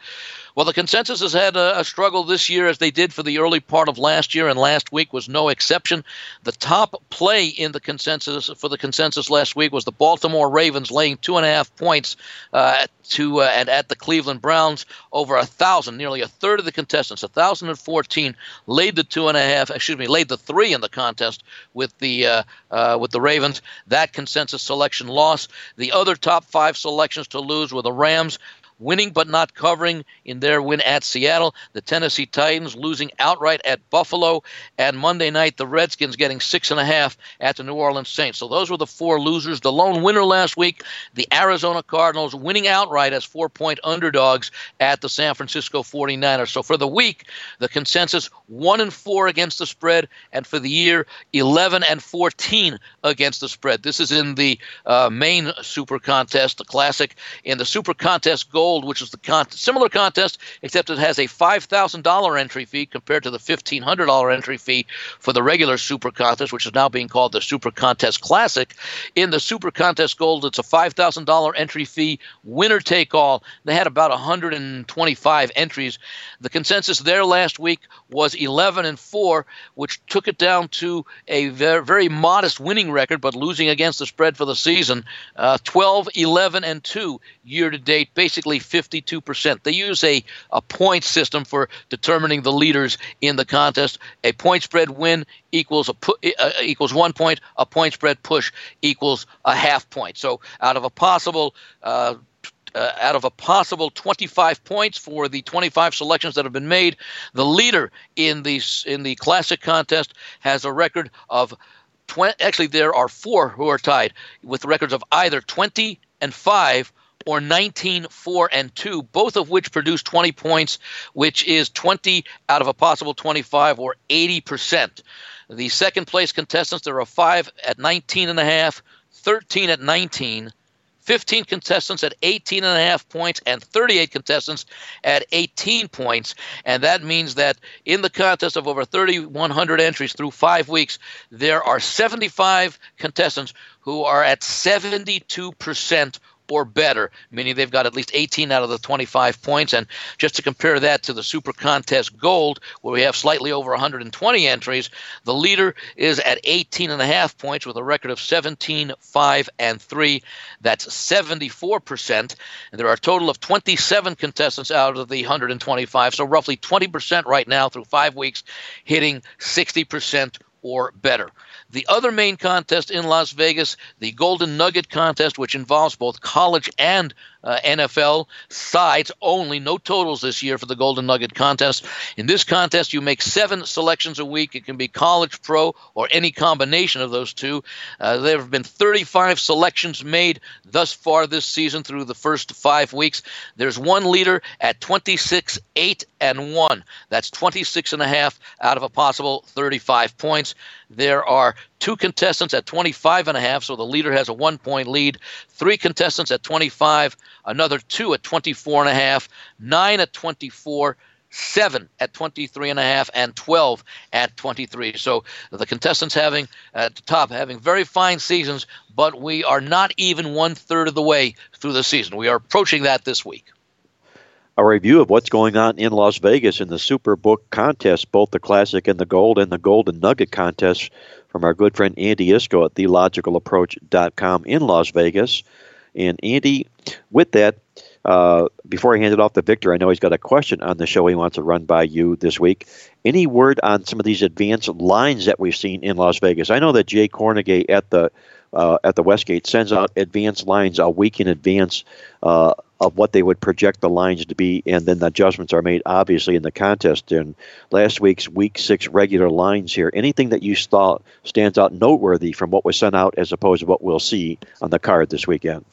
Well, the consensus has had a, a, struggle this year as they did for the early part of last year, and last week was no exception. The top play in the consensus for the consensus last week was the Baltimore Ravens laying two and a half points uh, to uh, and at the Cleveland Browns. Over a thousand, nearly a third of the contestants, a thousand and fourteen, laid the two and a half. Excuse me, laid the three in the contest with the uh, uh with the Ravens. That consensus selection loss. The other top five selections to lose were the Rams winning but not covering in their win at Seattle. The Tennessee Titans losing outright at Buffalo. And Monday night, the Redskins getting six and a half at the New Orleans Saints. So those were the four losers. The lone winner last week, the Arizona Cardinals winning outright as four point underdogs at the San Francisco 49ers. So for the week, the consensus one and four against the spread, and for the year, 11 and 14 against the spread. This is in the uh, main Super Contest, the Classic. In the Super Contest Gold, Gold, which is the con- similar contest, except it has a $5,000 entry fee compared to the $1,500 entry fee for the regular Super Contest, which is now being called the Super Contest Classic. In the Super Contest Gold, it's a $5,000 entry fee, winner take all. They had about 125 entries. The consensus there last week was 11 and 4, which took it down to a very, very modest winning record, but losing against the spread for the season. Uh, 12, 11, and 2 year to date, basically 52%. They use a, a point system for determining the leaders in the contest. A point spread win equals a pu- uh, equals one point. A point spread push equals a half point. So out of a possible uh, uh, out of a possible 25 points for the 25 selections that have been made, the leader in the in the classic contest has a record of 20. Actually, there are four who are tied with records of either 20 and five or 19 4 and 2 both of which produce 20 points which is 20 out of a possible 25 or 80% the second place contestants there are 5 at 19 and a half 13 at 19 15 contestants at 18 and a half points and 38 contestants at 18 points. And that means that in the contest of over 3100 entries through 5 weeks there are 75 contestants who are at 72% or better, meaning they've got at least 18 out of the 25 points. And just to compare that to the Super Contest Gold, where we have slightly over 120 entries, the leader is at 18 and a half points with a record of 17, 5, and 3. That's 74%. And there are a total of 27 contestants out of the 125, so roughly 20% right now through five weeks, hitting 60% or better. The other main contest in Las Vegas, the Golden Nugget contest, which involves both college and uh, NFL sides only, no totals this year for the Golden Nugget contest. In this contest, you make seven selections a week. It can be college, pro, or any combination of those two. Uh, there have been 35 selections made thus far this season through the first five weeks. There's one leader at 26, 8, and 1. That's 26 and a half out of a possible 35 points. There are two contestants at 25 and a half, so the leader has a one point lead. Three contestants at 25, another two at 24 and a half, nine at 24 seven at 23 and a half and 12 at 23 so the contestants having at the top having very fine seasons but we are not even one third of the way through the season. We are approaching that this week a review of what's going on in Las Vegas in the Superbook contest, both the Classic and the Gold and the Golden Nugget contest from our good friend Andy Iskoe at thelogicalapproach.com in Las Vegas. And Andy, with that, uh, before I hand it off to Victor, I know he's got a question on the show he wants to run by you this week. Any word on some of these advanced lines that we've seen in Las Vegas? I know that Jay Kornegay at the uh, at the Westgate sends out advanced lines a week in advance uh, of what they would project the lines to be, and then the adjustments are made obviously in the contest. And last week's week six regular lines here, anything that you thought stands out noteworthy from what was sent out as opposed to what we'll see on the card this weekend?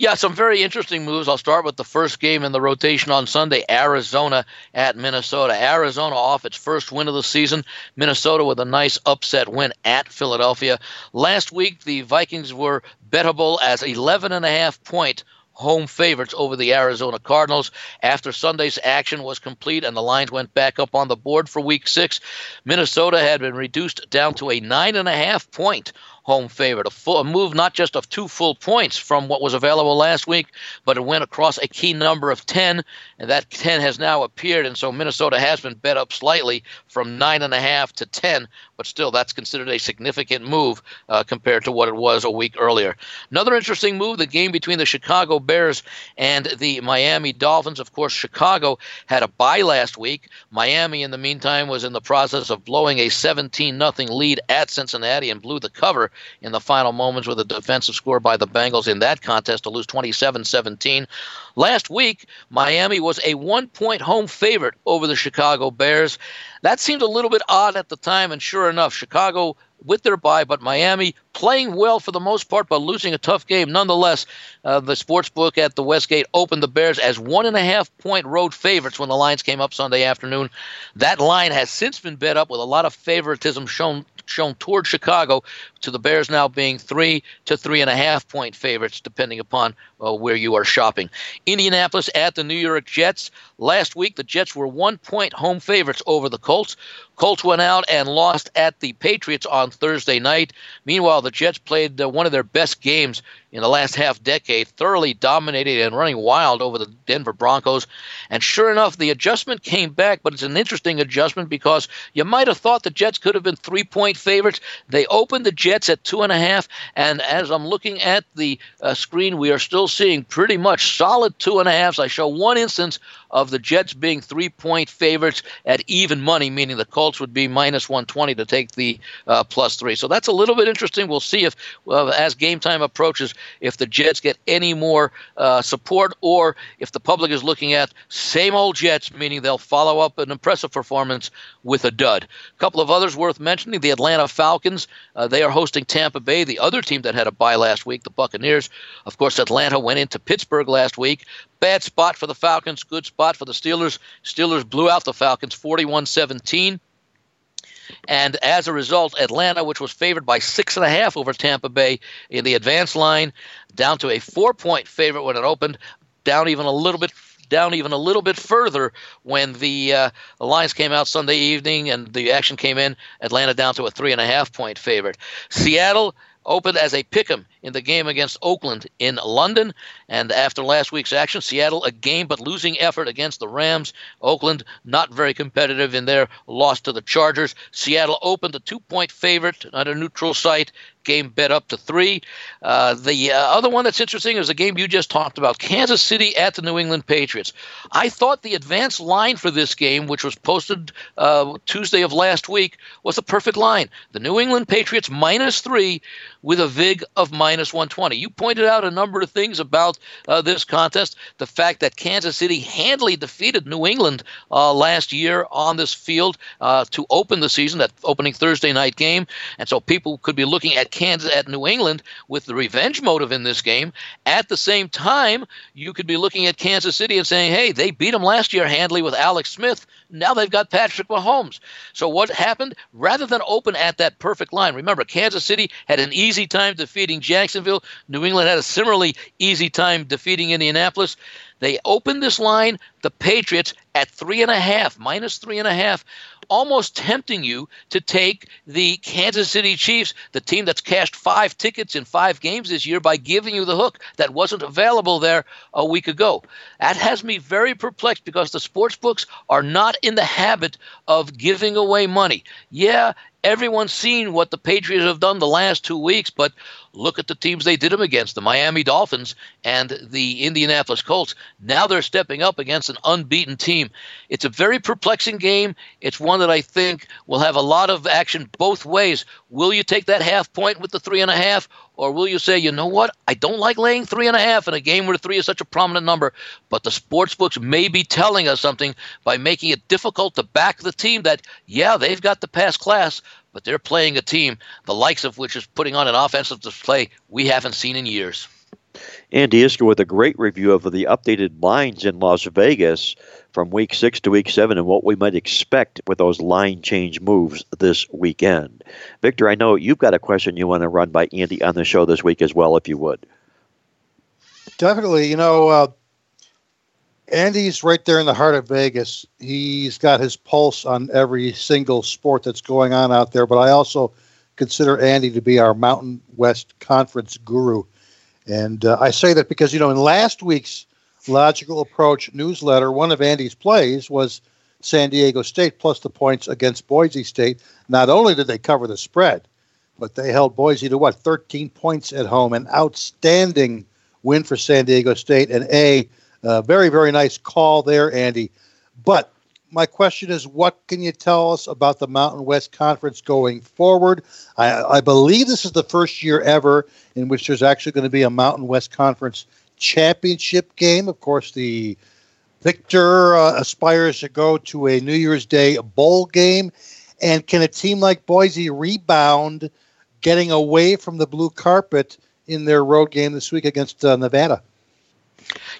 Yeah, some very interesting moves. I'll start with the first game in the rotation on Sunday Arizona at Minnesota. Arizona off its first win of the season. Minnesota with a nice upset win at Philadelphia. Last week, the Vikings were bettable as 11 and a half point home favorites over the Arizona Cardinals. After Sunday's action was complete and the lines went back up on the board for week six, Minnesota had been reduced down to a nine and a half point home favorite. A, full, a move not just of two full points from what was available last week, but it went across a key number of 10, and that 10 has now appeared. And so Minnesota has been bet up slightly from 9.5 to 10, but still, that's considered a significant move uh, compared to what it was a week earlier. Another interesting move the game between the Chicago Bears and the Miami Dolphins. Of course, Chicago had a bye last week. Miami, in the meantime, was in the process of blowing a 17 0 lead at Cincinnati and blew the cover in the final moments with a defensive score by the Bengals in that contest to lose 27 17. Last week, Miami was a one point home favorite over the Chicago Bears. That seemed a little bit odd at the time, and sure enough, Chicago with their bye, but Miami playing well for the most part, but losing a tough game nonetheless. Uh, the sports book at the Westgate opened the Bears as one and a half point road favorites when the lines came up Sunday afternoon. That line has since been bet up with a lot of favoritism shown shown toward Chicago, to the Bears now being three to three and a half point favorites, depending upon uh, where you are shopping. Indianapolis at the New York Jets. Last week, the Jets were one point home favorites over the Colts. Colts went out and lost at the Patriots on Thursday night. Meanwhile, the Jets played uh, one of their best games in the last half decade, thoroughly dominated and running wild over the Denver Broncos. And sure enough, the adjustment came back, but it's an interesting adjustment because you might have thought the Jets could have been three point favorites. They opened the Jets at two and a half, and as I'm looking at the uh, screen, we are still seeing pretty much solid two and a halves. I show one instance of the Jets being three point favorites at even money, meaning the Colts would be minus 120 to take the uh, plus three. So that's a little bit interesting. We'll see if, uh, as game time approaches, if the Jets get any more uh, support or if the public is looking at same old Jets, meaning they'll follow up an impressive performance with a dud. A couple of others worth mentioning the Atlanta Falcons. Uh, they are hosting Tampa Bay, the other team that had a bye last week, the Buccaneers. Of course, Atlanta went into Pittsburgh last week. Bad spot for the Falcons, good spot for the Steelers. Steelers blew out the Falcons 41 17. And as a result, Atlanta, which was favored by six and a half over Tampa Bay in the advance line, down to a four point favorite when it opened, down even a little bit down even a little bit further when the, uh, lines came out Sunday evening and the action came in. Atlanta down to a three and a half point favorite. Seattle opened as a pick 'em in the game against Oakland in London. And after last week's action, Seattle a game but losing effort against the Rams. Oakland not very competitive in their loss to the Chargers. Seattle opened a two point favorite at a neutral site. Game bet up to three. Uh, the uh, other one that's interesting is the game you just talked about Kansas City at the New England Patriots. I thought the advanced line for this game, which was posted uh, Tuesday of last week, was a perfect line. The New England Patriots minus three with a VIG of minus minus 120. You pointed out a number of things about uh, this contest. The fact that Kansas City handily defeated New England uh, last year on this field uh, to open the season, that opening Thursday night game. And so people could be looking at Kansas, at New England with the revenge motive in this game. At the same time, you could be looking at Kansas City and saying, hey, they beat them last year handily with Alex Smith. Now they've got Patrick Mahomes. So what happened? Rather than open at that perfect line, remember, Kansas City had an easy time defeating Jacksonville. New England had a similarly easy time defeating Indianapolis. They opened this line, the Patriots, at three and a half, minus three and a half, almost tempting you to take the Kansas City Chiefs, the team that's cashed five tickets in five games this year, by giving you the hook that wasn't available there a week ago. That has me very perplexed because the sports books are not in the habit of giving away money. Yeah, everyone's seen what the Patriots have done the last two weeks, but look at the teams they did them against the Miami Dolphins and the Indianapolis Colts. Now they're stepping up against an unbeaten team. It's a very perplexing game. It's one that I think will have a lot of action both ways. Will you take that half point with the three and a half, or will you say, you know what, I don't like laying three and a half in a game where three is such a prominent number, but the sports books may be telling us something by making it difficult to back the team that, yeah, they've got the pass class, but they're playing a team the likes of which is putting on an offensive display we haven't seen in years. Andy Iskoe with a great review of the updated lines in Las Vegas from week six to week seven and what we might expect with those line change moves this weekend. Victor, I know you've got a question you want to run by Andy on the show this week as well, if you would. Definitely. You know, uh, Andy's right there in the heart of Vegas. He's got his pulse on every single sport that's going on out there, but I also consider Andy to be our Mountain West Conference guru. And uh, I say that because, you know, in last week's Logical Approach newsletter, one of Andy's plays was San Diego State plus the points against Boise State. Not only did they cover the spread, but they held Boise to what, 13 points at home, an outstanding win for San Diego State, and a uh, very, very nice call there, Andy. But my question is, what can you tell us about the Mountain West Conference going forward? I, I believe this is the first year ever in which there's actually going to be a Mountain West Conference championship game. Of course, the victor uh, aspires to go to a New Year's Day bowl game. And can a team like Boise rebound getting away from the blue carpet in their road game this week against uh, Nevada?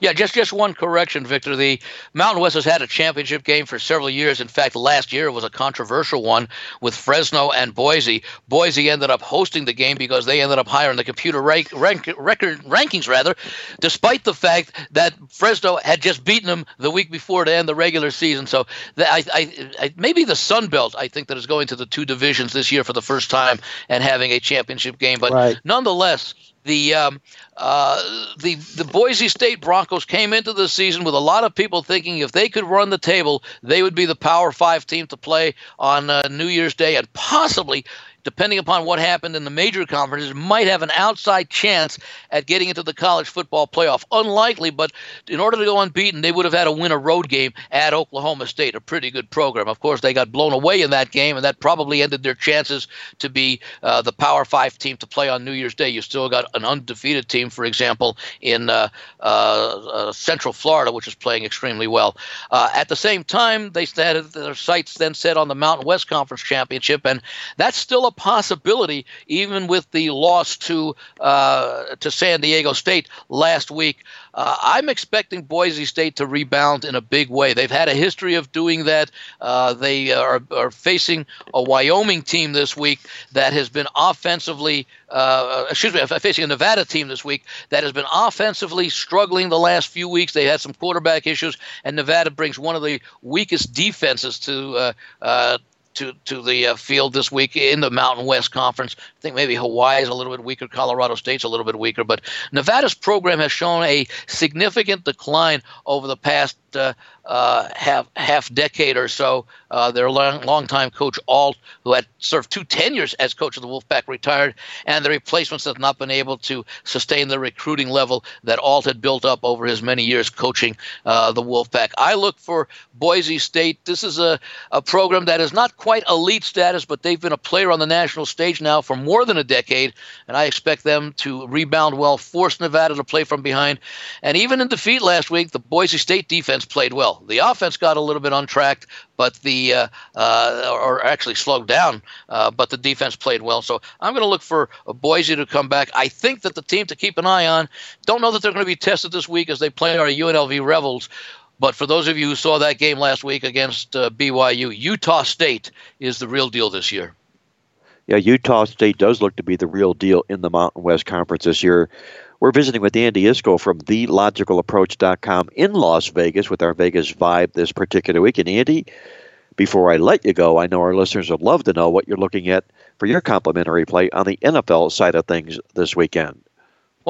Yeah, just just one correction, Victor. The Mountain West has had a championship game for several years. In fact, last year was a controversial one with Fresno and Boise. Boise ended up hosting the game because they ended up higher in the computer rank, rank, record rankings, rather, despite the fact that Fresno had just beaten them the week before to end the regular season. So the, I, I, I, maybe the Sun Belt, I think, that is going to the two divisions this year for the first time and having a championship game. But right. nonetheless, the um, uh, the the Boise State Broncos came into the season with a lot of people thinking if they could run the table, they would be the Power Five team to play on uh, New Year's Day and possibly depending upon what happened in the major conferences, might have an outside chance at getting into the college football playoff. Unlikely, but in order to go unbeaten, they would have had to win a road game at Oklahoma State, a pretty good program. Of course, they got blown away in that game, and that probably ended their chances to be uh, the Power Five team to play on New Year's Day. You still got an undefeated team, for example, in uh, uh, uh Central Florida, which is playing extremely well. Uh, at the same time, they had their sights then set on the Mountain West Conference Championship, and that's still a possibility, even with the loss to uh, to San Diego State last week. Uh, I'm expecting Boise State to rebound in a big way. They've had a history of doing that. Uh, they are, are, facing a Wyoming team this week that has been offensively, uh, excuse me, facing a Nevada team this week that has been offensively struggling the last few weeks. They had some quarterback issues, and Nevada brings one of the weakest defenses to uh, uh, to to the uh, field this week in the Mountain West Conference. I think maybe Hawaii is a little bit weaker, Colorado State's a little bit weaker, but Nevada's program has shown a significant decline over the past uh, uh, half half decade or so. Uh, their long longtime coach Ault, who had served two tenures as coach of the Wolfpack, retired, and the replacements have not been able to sustain the recruiting level that Ault had built up over his many years coaching uh, the Wolfpack. I look for Boise State. This is a, a program that is not quite elite status, but they've been a player on the national stage now for more than a decade, and I expect them to rebound well, force Nevada to play from behind, and even in defeat last week, the Boise State defense played well. The offense got a little bit untracked, but the uh, uh, or actually slowed down, uh, but the defense played well. So I'm going to look for Boise to come back. I think that the team to keep an eye on. Don't know that they're going to be tested this week as they play our UNLV Rebels. But for those of you who saw that game last week against uh, BYU, Utah State is the real deal this year. Yeah, Utah State does look to be the real deal in the Mountain West Conference this year. We're visiting with Andy Iskoe from TheLogicalApproach.com in Las Vegas with our Vegas vibe this particular week. And Andy, before I let you go, I know our listeners would love to know what you're looking at for your complimentary play on the NFL side of things this weekend.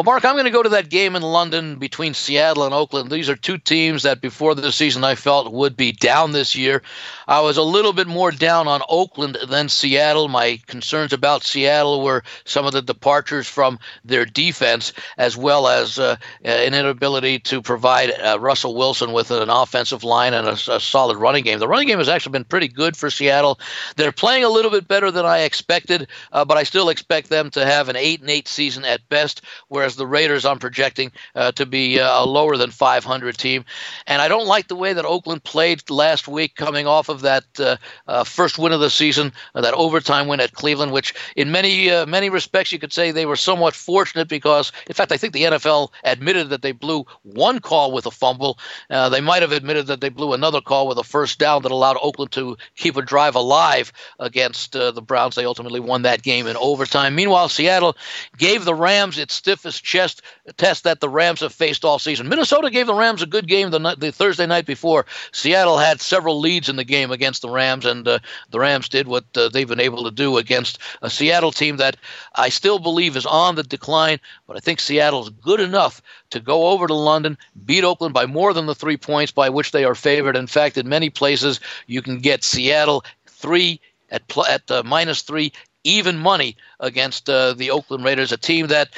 Well, Mark, I'm going to go to that game in London between Seattle and Oakland. These are two teams that before the season I felt would be down this year. I was a little bit more down on Oakland than Seattle. My concerns about Seattle were some of the departures from their defense, as well as uh, an inability to provide uh, Russell Wilson with an offensive line and a, a, solid running game. The running game has actually been pretty good for Seattle. They're playing a little bit better than I expected, uh, but I still expect them to have an eight and eight season at best. Where whereas the Raiders I'm projecting uh, to be uh, a lower than 500 team. And I don't like the way that Oakland played last week, coming off of that uh, uh first win of the season, that overtime win at Cleveland, which in many many respects you could say they were somewhat fortunate because, in fact, I think the NFL admitted that they blew one call with a fumble. they might have admitted that they blew another call with a first down that allowed Oakland to keep a drive alive against the Browns. They ultimately won that game in overtime. Meanwhile, Seattle gave the Rams its stiffest toughest chest test that the Rams have faced all season. Minnesota gave the Rams a good game the, the Thursday night before. Seattle had several leads in the game against the Rams, and uh, the Rams did what uh, they've been able to do against a Seattle team that I still believe is on the decline. But I think Seattle's good enough to go over to London, beat Oakland by more than the three points by which they are favored. In fact, in many places, you can get Seattle three at pl- at uh, minus three even money against uh, the Oakland Raiders, a team that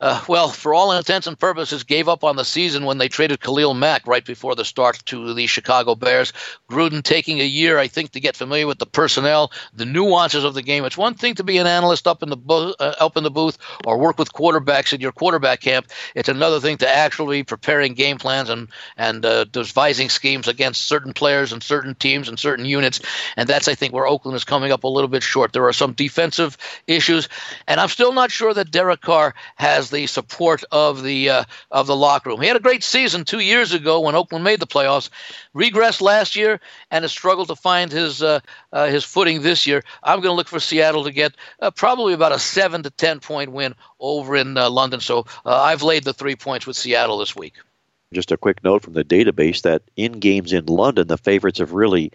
uh, well, for all intents and purposes, gave up on the season when they traded Khalil Mack right before the start to the Chicago Bears. Gruden taking a year, I think, to get familiar with the personnel, the nuances of the game. It's one thing to be an analyst up in the bo- uh, up in the booth or work with quarterbacks in your quarterback camp. It's another thing to actually be preparing game plans and and uh, devising schemes against certain players and certain teams and certain units. And that's, I think, where Oakland is coming up a little bit short. There are some defensive issues, and I'm still not sure that Derek Carr has the support of the uh, of the locker room. He had a great season two years ago when Oakland made the playoffs. Regressed last year and has struggled to find his uh, uh, his footing this year. I'm going to look for Seattle to get uh, probably about a seven to ten point win over in uh, London. So uh, I've laid the three points with Seattle this week. Just a quick note from the database that in games in London, the favorites have really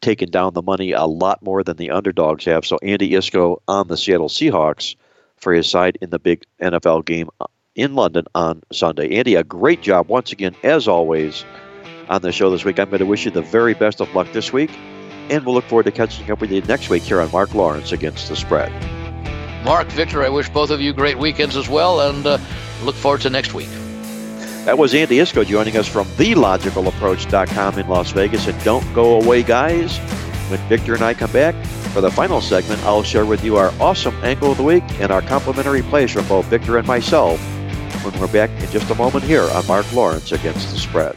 taken down the money a lot more than the underdogs have. So Andy Iskoe on the Seattle Seahawks for his side in the big NFL game in London on Sunday. Andy, a great job once again, as always, on the show this week. I'm going to wish you the very best of luck this week, and we'll look forward to catching up with you next week here on Mark Lawrence Against the Spread. Mark, Victor, I wish both of you great weekends as well, and uh, look forward to next week. That was Andy Iskoe joining us from TheLogicalApproach.com in Las Vegas. And don't go away, guys. When Victor and I come back, for the final segment, I'll share with you our awesome angle of the week and our complimentary plays from both Victor and myself when we're back in just a moment here on Mark Lawrence Against the Spread.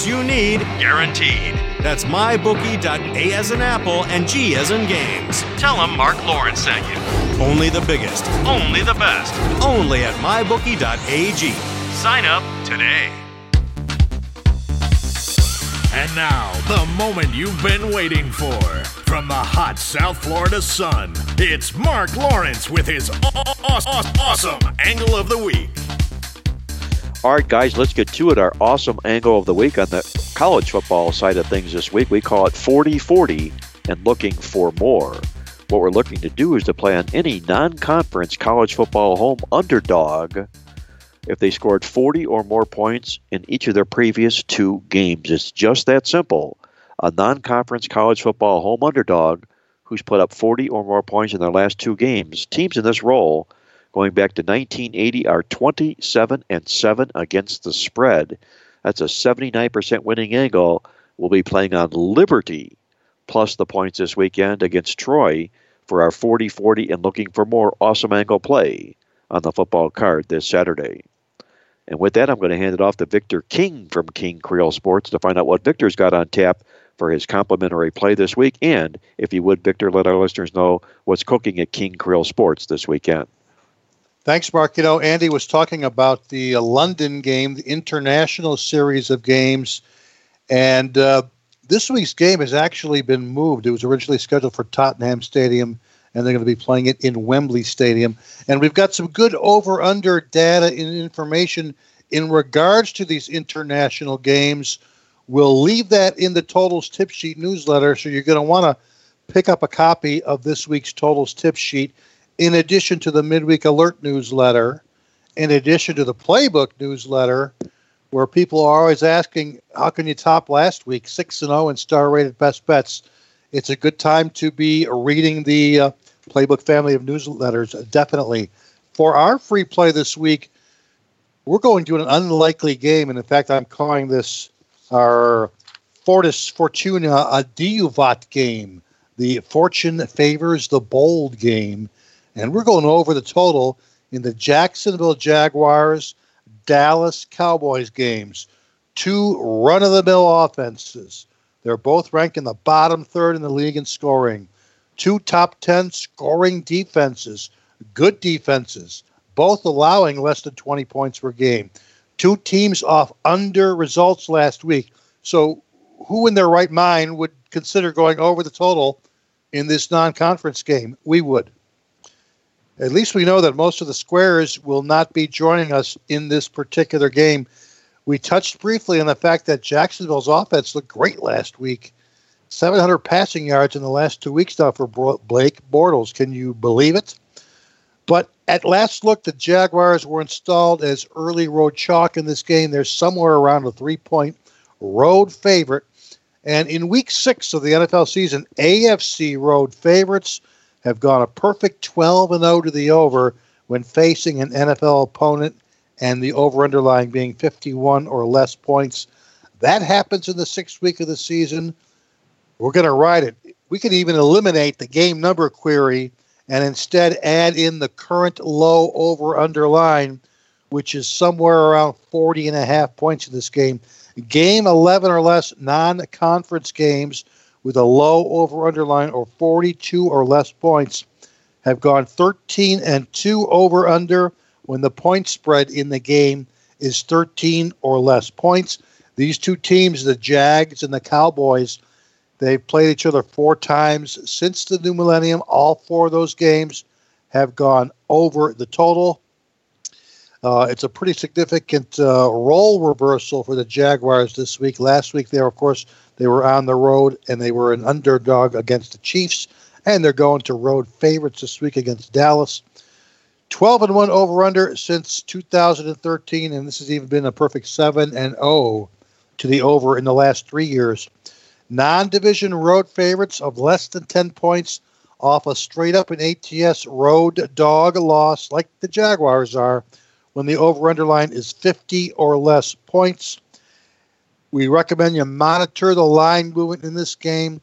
you need guaranteed. That's mybookie.a as in apple and G as in games. Tell them Mark Lawrence sent you. Only the biggest, only the best, only at mybookie.ag. Sign up today. And now, the moment you've been waiting for. From the hot South Florida sun, it's Mark Lawrence with his awesome angle of the week. All right, guys, let's get to it. Our awesome angle of the week on the college football side of things this week. We call it 40 40 and looking for more. What we're looking to do is to play on any non conference college football home underdog if they scored 40 or more points in each of their previous two games. It's just that simple. A non conference college football home underdog who's put up 40 or more points in their last two games. Teams in this role going back to 1980 are 27 and 7 against the spread. That's a 79% winning angle. We'll be playing on Liberty plus the points this weekend against Troy for our 40 40 and looking for more awesome angle play on the football card this Saturday. And with that, I'm going to hand it off to Victor King from King Creole Sports to find out what Victor's got on tap for his complimentary play this week. And if you would, Victor, let our listeners know what's cooking at King Creole Sports this weekend. Thanks, Mark. You know, Andy was talking about the uh, London game, the international series of games, and uh, this week's game has actually been moved. It was originally scheduled for Tottenham Stadium, and they're going to be playing it in Wembley Stadium. And we've got some good over under data and information in regards to these international games. We'll leave that in the Totals Tip Sheet newsletter, so you're going to want to pick up a copy of this week's Totals Tip Sheet in addition to the midweek alert newsletter, in addition to the playbook newsletter, where people are always asking, how can you top last week, 6 and 0 and star rated best bets? It's a good time to be reading the uh, playbook family of newsletters, definitely. For our free play this week, we're going to an unlikely game, and in fact, I'm calling this our Fortis Fortuna a Diuvat game. The fortune favors the bold game and we're going over the total in the Jacksonville Jaguars Dallas Cowboys games. Two run of the mill offenses. They're both ranked in the bottom third in the league in scoring. Two top 10 scoring defenses, good defenses, both allowing less than 20 points per game. Two teams off under results last week. So, who in their right mind would consider going over the total in this non conference game? We would. At least we know that most of the squares will not be joining us in this particular game. We touched briefly on the fact that Jacksonville's offense looked great last week. 700 passing yards in the last two weeks now for Blake Bortles. Can you believe it? But at last look, the Jaguars were installed as early road chalk in this game. They're somewhere around a three point road favorite. And in week six of the NFL season, AFC road favorites have gone a perfect 12 and 0 to the over when facing an NFL opponent and the over underlying being 51 or less points. That happens in the sixth week of the season. We're going to ride it. We can even eliminate the game number query and instead add in the current low over underline, which is somewhere around 40 and a half points in this game. Game 11 or less non conference games with a low over underline or 42 or less points have gone 13 and 2 over under when the point spread in the game is 13 or less points. These two teams, the Jags and the Cowboys, they've played each other four times since the new millennium. All four of those games have gone over the total. Uh, it's a pretty significant uh, role reversal for the Jaguars this week. Last week, they were, of course, they were on the road and they were an underdog against the Chiefs, and they're going to road favorites this week against Dallas. 12 and 1 over under since 2013, and this has even been a perfect 7 and 0 to the over in the last three years. Non division road favorites of less than 10 points off a straight up an ATS road dog loss, like the Jaguars are, when the over underline is 50 or less points. We recommend you monitor the line movement in this game.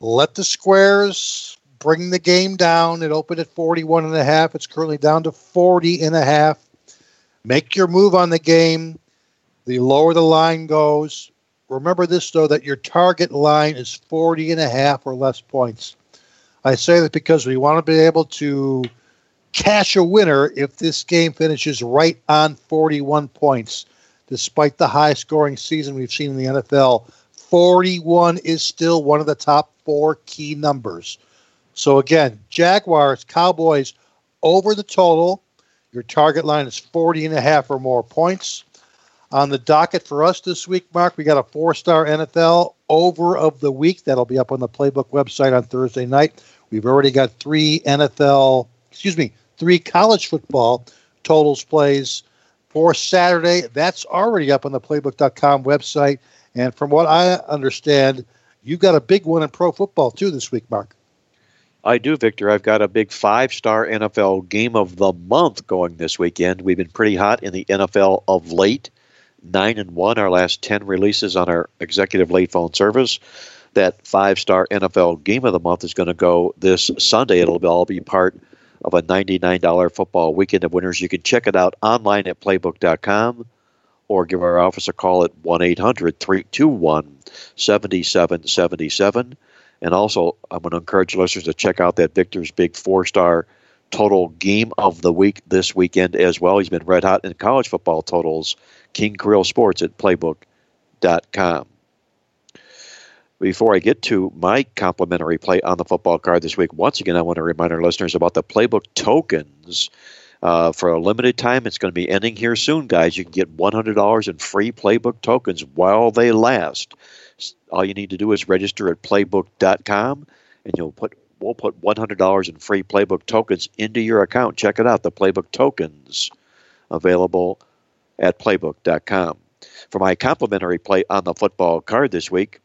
Let the squares bring the game down. It opened at 41 and a half. It's currently down to 40 and a half. Make your move on the game. The lower the line goes. Remember this though that your target line is 40 and a half or less points. I say that because we want to be able to cash a winner if this game finishes right on 41 points despite the high scoring season we've seen in the NFL. 41 is still one of the top four key numbers. So again, Jaguars, Cowboys over the total. Your target line is 40 and a half or more points. On the docket for us this week, Mark, we got a four star NFL over of the week. That'll be up on the Playbook website on Thursday night. We've already got three NFL, excuse me, three college football totals plays for Saturday. That's already up on the playbook.com website. And from what I understand, you've got a big one in pro football too this week, Mark. I do, Victor. I've got a big five star NFL game of the month going this weekend. We've been pretty hot in the NFL of late. Nine and one, our last 10 releases on our executive late phone service. That five star NFL game of the month is going to go this Sunday. It'll all be part of a $99 football weekend of winners. You can check it out online at playbook.com or give our office a call at 1 800 321 7777. And also, I'm going to encourage listeners to check out that Victor's Big Four Star Total Game of the Week this weekend as well. He's been red hot in college football totals. King Creole Sports at playbook.com. Before I get to my complimentary play on the football card this week, once again, I want to remind our listeners about the playbook tokens. Uh, for a limited time, it's going to be ending here soon, guys. You can get $100 in free playbook tokens while they last. All you need to do is register at playbook.com, and you'll put we'll put $100 in free playbook tokens into your account. Check it out, the playbook tokens available at playbook.com. For my complimentary play on the football card this week,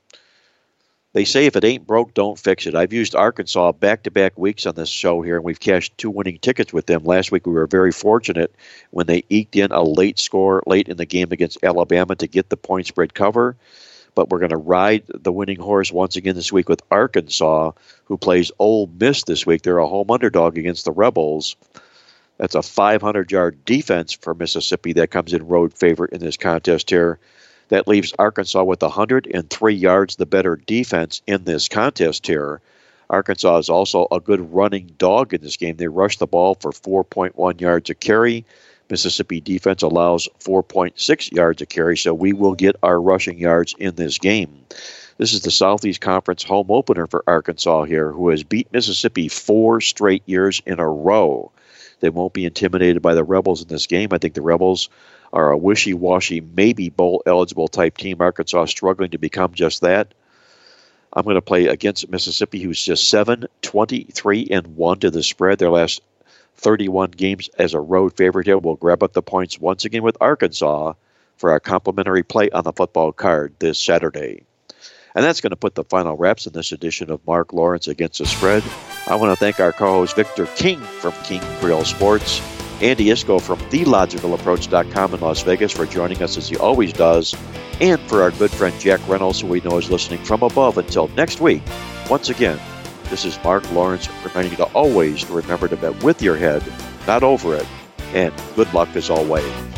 they say if it ain't broke, don't fix it. I've used Arkansas back to back weeks on this show here, and we've cashed two winning tickets with them. Last week, we were very fortunate when they eked in a late score late in the game against Alabama to get the point spread cover. But we're going to ride the winning horse once again this week with Arkansas, who plays Ole Miss this week. They're a home underdog against the Rebels. That's a 500 yard defense for Mississippi that comes in road favorite in this contest here. That leaves Arkansas with 103 yards, the better defense in this contest here. Arkansas is also a good running dog in this game. They rush the ball for 4.1 yards a carry. Mississippi defense allows 4.6 yards a carry, so we will get our rushing yards in this game. This is the Southeast Conference home opener for Arkansas here, who has beat Mississippi four straight years in a row. They won't be intimidated by the Rebels in this game. I think the Rebels are a wishy washy, maybe bowl eligible type team. Arkansas struggling to become just that. I'm going to play against Mississippi, who's just 7 23 and 1 to the spread. Their last 31 games as a road favorite here. We'll grab up the points once again with Arkansas for our complimentary play on the football card this Saturday. And that's going to put the final wraps in this edition of Mark Lawrence Against the Spread. I want to thank our co host Victor King from King Creole Sports, Andy Iskoe from TheLogicalApproach.com in Las Vegas for joining us as he always does, and for our good friend Jack Reynolds, who we know is listening from above. Until next week, once again, this is Mark Lawrence reminding you to always remember to bet with your head, not over it, and good luck as always.